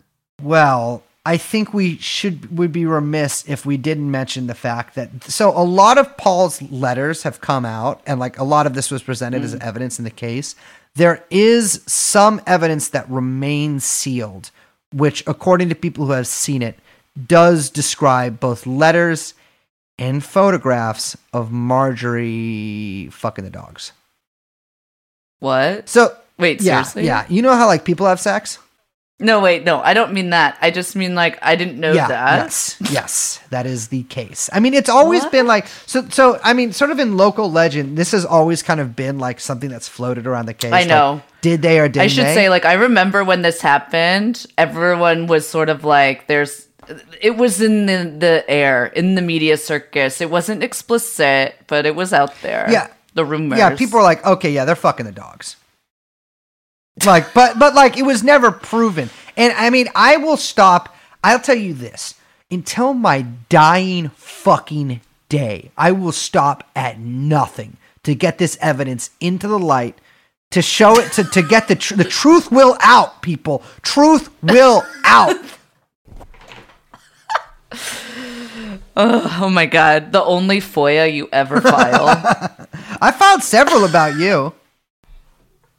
Well, I think we should would be remiss if we didn't mention the fact that so a lot of Paul's letters have come out, and like a lot of this was presented as mm. evidence in the case. There is some evidence that remains sealed, which, according to people who have seen it, does describe both letters and photographs of Marjorie fucking the dogs. What? So Wait, yeah, seriously? yeah. You know how like people have sex? No, wait, no, I don't mean that. I just mean like I didn't know yeah, that. Yes, yes, that is the case. I mean, it's always What? been like so. So I mean, sort of in local legend, this has always kind of been like something that's floated around the case. I like, know. did they or didn't I should they? say, like, I remember when this happened, everyone was sort of like, there's, it was in the, the air, in the media circus. It wasn't explicit, but it was out there. Yeah. The rumors. yeah, people are like, okay, yeah, they're fucking the dogs. Like, but but like it was never proven. And I mean, I will stop. I'll tell you this: until my dying fucking day, I will stop at nothing to get this evidence into the light. To show it, to, to get the tr- the truth will out, people. Truth will out. Oh my God. The only FOIA you ever file. I filed several about you.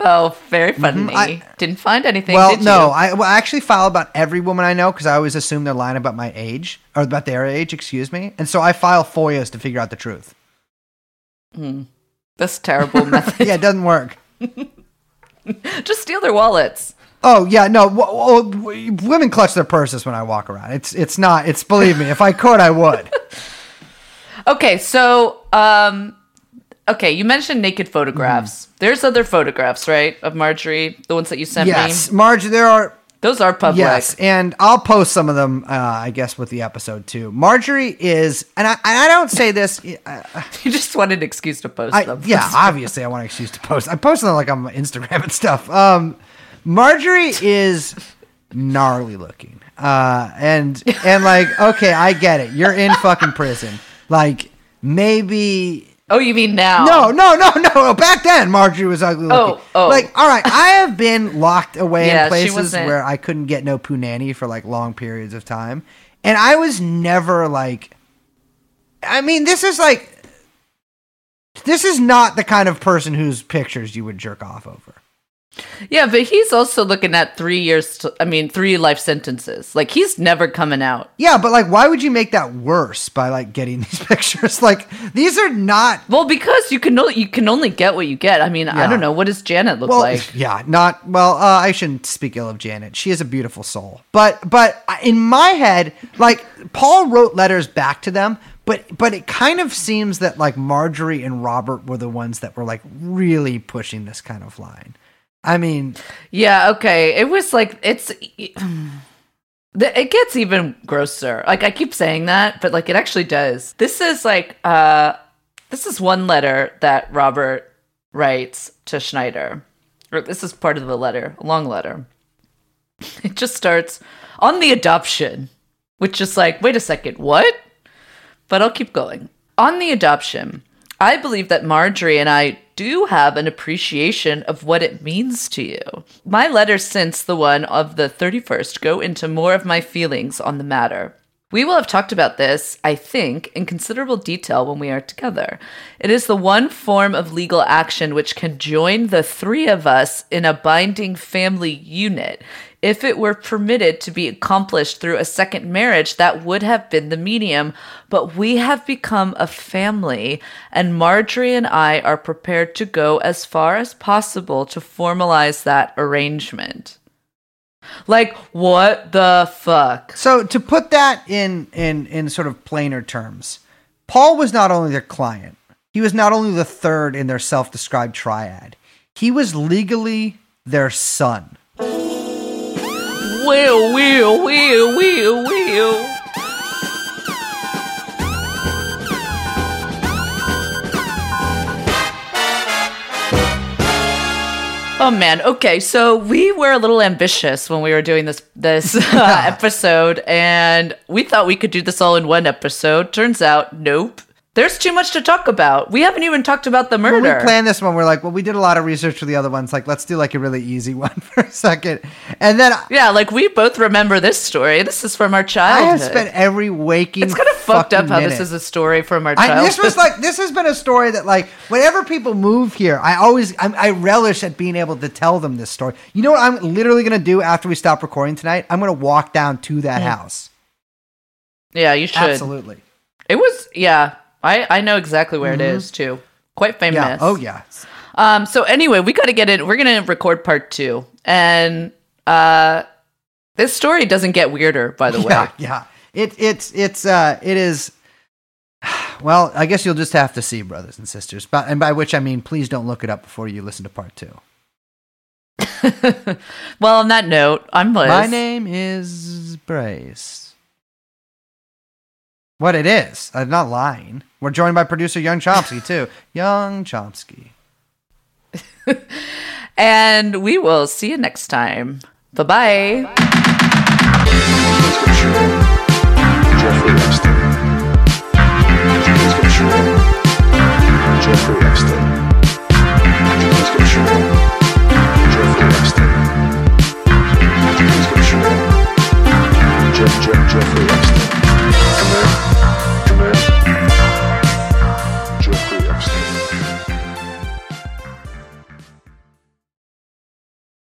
oh, very funny. Mm-hmm. I- Didn't find anything. Well, did you? no, I, well, I actually file about every woman I know because I always assume they're lying about my age or about their age, excuse me. And so I file FOIAs to figure out the truth. That's terrible method. Yeah, it doesn't work. Just steal their wallets. Oh yeah, no. W- w- women clutch their purses when I walk around. It's it's not. It's believe me. If I could, I would. Okay, so um okay, you mentioned naked photographs. There's other photographs, right? Of Marjorie, the ones that you sent me? yes, Marjorie. There are Those are public. yes, and I'll post some of them. Uh, I guess with the episode too. Marjorie is, and I I don't say this. Uh, You just wanted an excuse to post I, them. yeah, obviously, I want an excuse to post. I post them like on Instagram and stuff. Um, Marjorie is gnarly looking, uh, and and like, okay, I get it. You're in fucking prison. Like, maybe Oh, you mean now? no, no, no, no. Back then, Marjorie was ugly looking. Oh, oh. Like, all right, I have been locked away Yeah, in places where I couldn't get no punani for like long periods of time, and I was never like. I mean, this is like. This is not the kind of person whose pictures you would jerk off over. Yeah, but he's also looking at three years. To, I mean, three life sentences. Like he's never coming out. Yeah, but like, why would you make that worse by like getting these pictures? Like, these are not. Well, because you can only you can only get what you get. I mean, I don't know what does Janet look Well, like. yeah, not well. Uh, I shouldn't speak ill of Janet. She is a beautiful soul, but but in my head, like Paul wrote letters back to them, but but it kind of seems that like Marjorie and Robert were the ones that were like really pushing this kind of line. I mean, Yeah, okay. It was like it's it gets even grosser. Like I keep saying that, but like it actually does. This is like uh this is one letter that Robert writes to Schneider. Or this is part of the letter, a long letter. It just starts on the adoption, which is like, wait a second, what? But I'll keep going. On the adoption, I believe that Marjorie and I do have an appreciation of what it means to you. My letters since the one of the 31st go into more of my feelings on the matter. We will have talked about this, I think, in considerable detail when we are together. It is the one form of legal action which can join the three of us in a binding family unit. If it were permitted to be accomplished through a second marriage, that would have been the medium. But we have become a family, and Marjorie and I are prepared to go as far as possible to formalize that arrangement. Like, what the fuck? so to put that in in in sort of plainer terms, Paul was not only their client; he was not only the third in their self-described triad. He was legally their son. Will, will, will, will, will. Oh man. Okay, so we were a little ambitious when we were doing this this uh, episode, and we thought we could do this all in one episode. Turns out, nope. There's too much to talk about. We haven't even talked about the murder. When we planned this one, we're like, well, we did a lot of research for the other ones. Like, let's do like a really easy one for a second, and then yeah, like we both remember this story. This is from our childhood. I have spent every waking. it's kind of fucked up how minute. this is a story from our I, this was like this has been a story that like whenever people move here, I always I'm, I relish at being able to tell them this story. You know what I'm literally gonna do after we stop recording tonight? I'm gonna walk down to that hmm. house. yeah, you should. Absolutely. It was yeah. I I know exactly where it is too. Quite famous. Mm-hmm. Yeah. Oh yeah. Um. So anyway, we got to get in. We're gonna record part two, and uh, this story doesn't get weirder. By the way, Yeah. Yeah. It it's it's uh it is. Well, I guess you'll just have to see, brothers and sisters. But and by which I mean, please don't look it up before you listen to part two. well, on that note, I'm Liz. My name is Brace. What it is? I'm not lying. We're joined by producer Young Chomsky too. Young Chomsky. and we will see you next time. Bye bye.